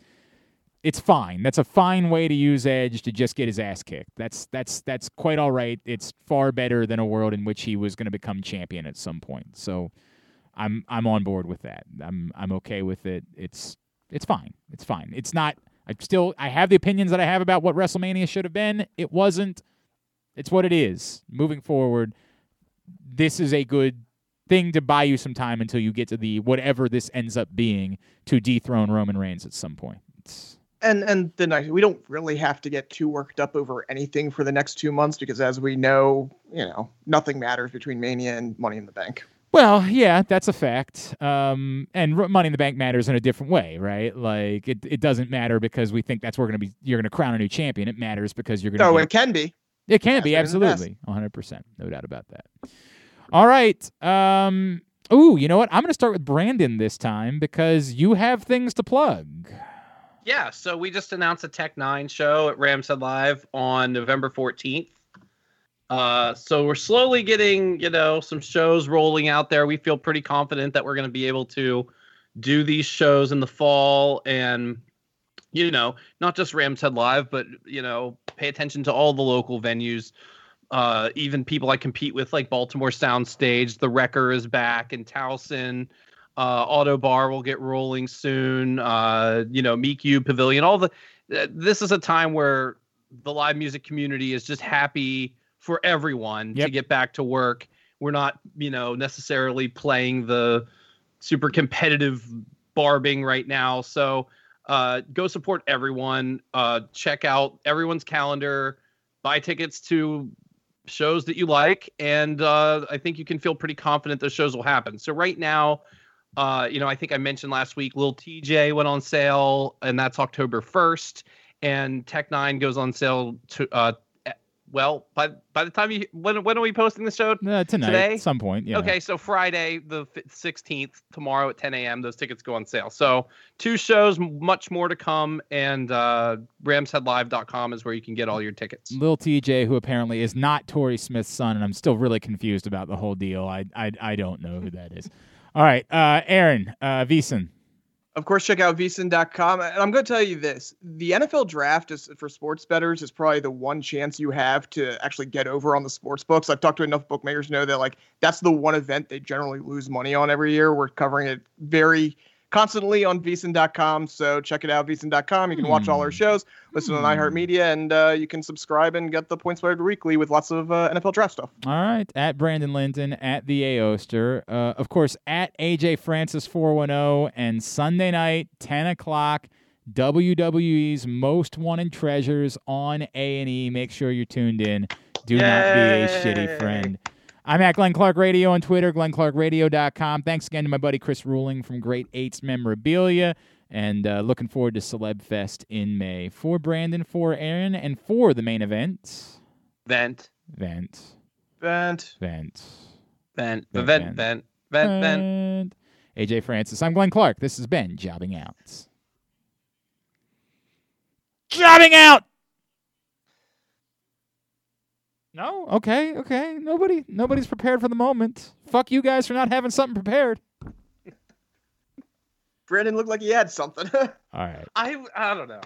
it's fine. That's a fine way to use Edge to just get his ass kicked. That's that's that's quite all right. It's far better than a world in which he was going to become champion at some point. So I'm I'm on board with that. I'm I'm okay with it. It's it's fine. It's fine. It's not. I still I have the opinions that I have about what WrestleMania should have been. It wasn't. It's what it is. Moving forward this is a good thing to buy you some time until you get to the whatever this ends up being to dethrone Roman Reigns at some point. It's, and and the night we don't really have to get too worked up over anything for the next two months because as we know, you know, nothing matters between Mania and Money in the Bank. Well, yeah, that's a fact. Um, and Money in the Bank matters in a different way, right? Like it, it doesn't matter because we think that's where we're to be you're going to crown a new champion. It matters because you're going to. No, get, it can be. It can be absolutely, 100, percent no doubt about that. All right. Um, ooh, you know what? I'm going to start with Brandon this time because you have things to plug. Yeah, so we just announced a Tech N9ne show at Rams Head Live on November 14th. Uh, so we're slowly getting, you know, some shows rolling out there. We feel pretty confident that we're going to be able to do these shows in the fall and, you know, not just Rams Head Live, but you know, pay attention to all the local venues uh, even people I compete with, like Baltimore Soundstage, The Recher is back, and Towson. Uh, Ottobar will get rolling soon. Uh, you know, MECU Pavilion. All the. Uh, this is a time where the live music community is just happy for everyone yep. to get back to work. We're not, you know, necessarily playing the super competitive barbing right now. So uh, go support everyone. Uh, check out everyone's calendar. Buy tickets to shows that you like, and uh, I think you can feel pretty confident those shows will happen. So right now, uh, you know, I think I mentioned last week, Lil Tjay went on sale, and that's October first, and Tech N9ne goes on sale to uh, well, by by the time you when when are we posting the show? Uh, tonight, Today? at some point. Yeah. Okay, so Friday the sixteenth, tomorrow at ten a.m. Those tickets go on sale. So two shows, much more to come, and uh, RamsheadLive.com is where you can get all your tickets. Lil Tjay, who apparently is not Tori Smith's son, and I'm still really confused about the whole deal. I I I don't know who that is. All right, uh, Aaron uh, VSiN. Of course, check out vsin.com. And I'm going to tell you this the NFL draft is for sports bettors is probably the one chance you have to actually get over on the sports books. I've talked to enough bookmakers to know that like that's the one event they generally lose money on every year. We're covering it very constantly on vsin.com. So check it out, vsin.com. You can watch all our hmm. shows, listen mm. on iHeartMedia, and uh, you can subscribe and get the Points Spread Weekly with lots of uh, NFL draft stuff. All right. At Brandon Linton, at the Aoster. Uh, of course, at AJ Francis 410, and Sunday night, 10 o'clock. WWE's Most Wanted Treasures on A&E. Make sure you're tuned in. Do Yay! not be a shitty friend. I'm at Glenn Clark Radio on Twitter, glennclarkradio.com. Thanks again to my buddy Chris Ruling from Great Eights Memorabilia. And uh, looking forward to Celeb Fest in May. For Brandon, for Aaron, and for the main event. Vent. Vent. Vent. Vent. Vent. Vent. Vent. Vent. Vent. Vent. AJ Francis. I'm Glenn Clark. This has been Jobbing Out. Jobbing Out! No. Okay. Okay. Nobody. Nobody's prepared for the moment. Fuck you guys for not having something prepared. Brandon looked like he had something. All right. I I don't know.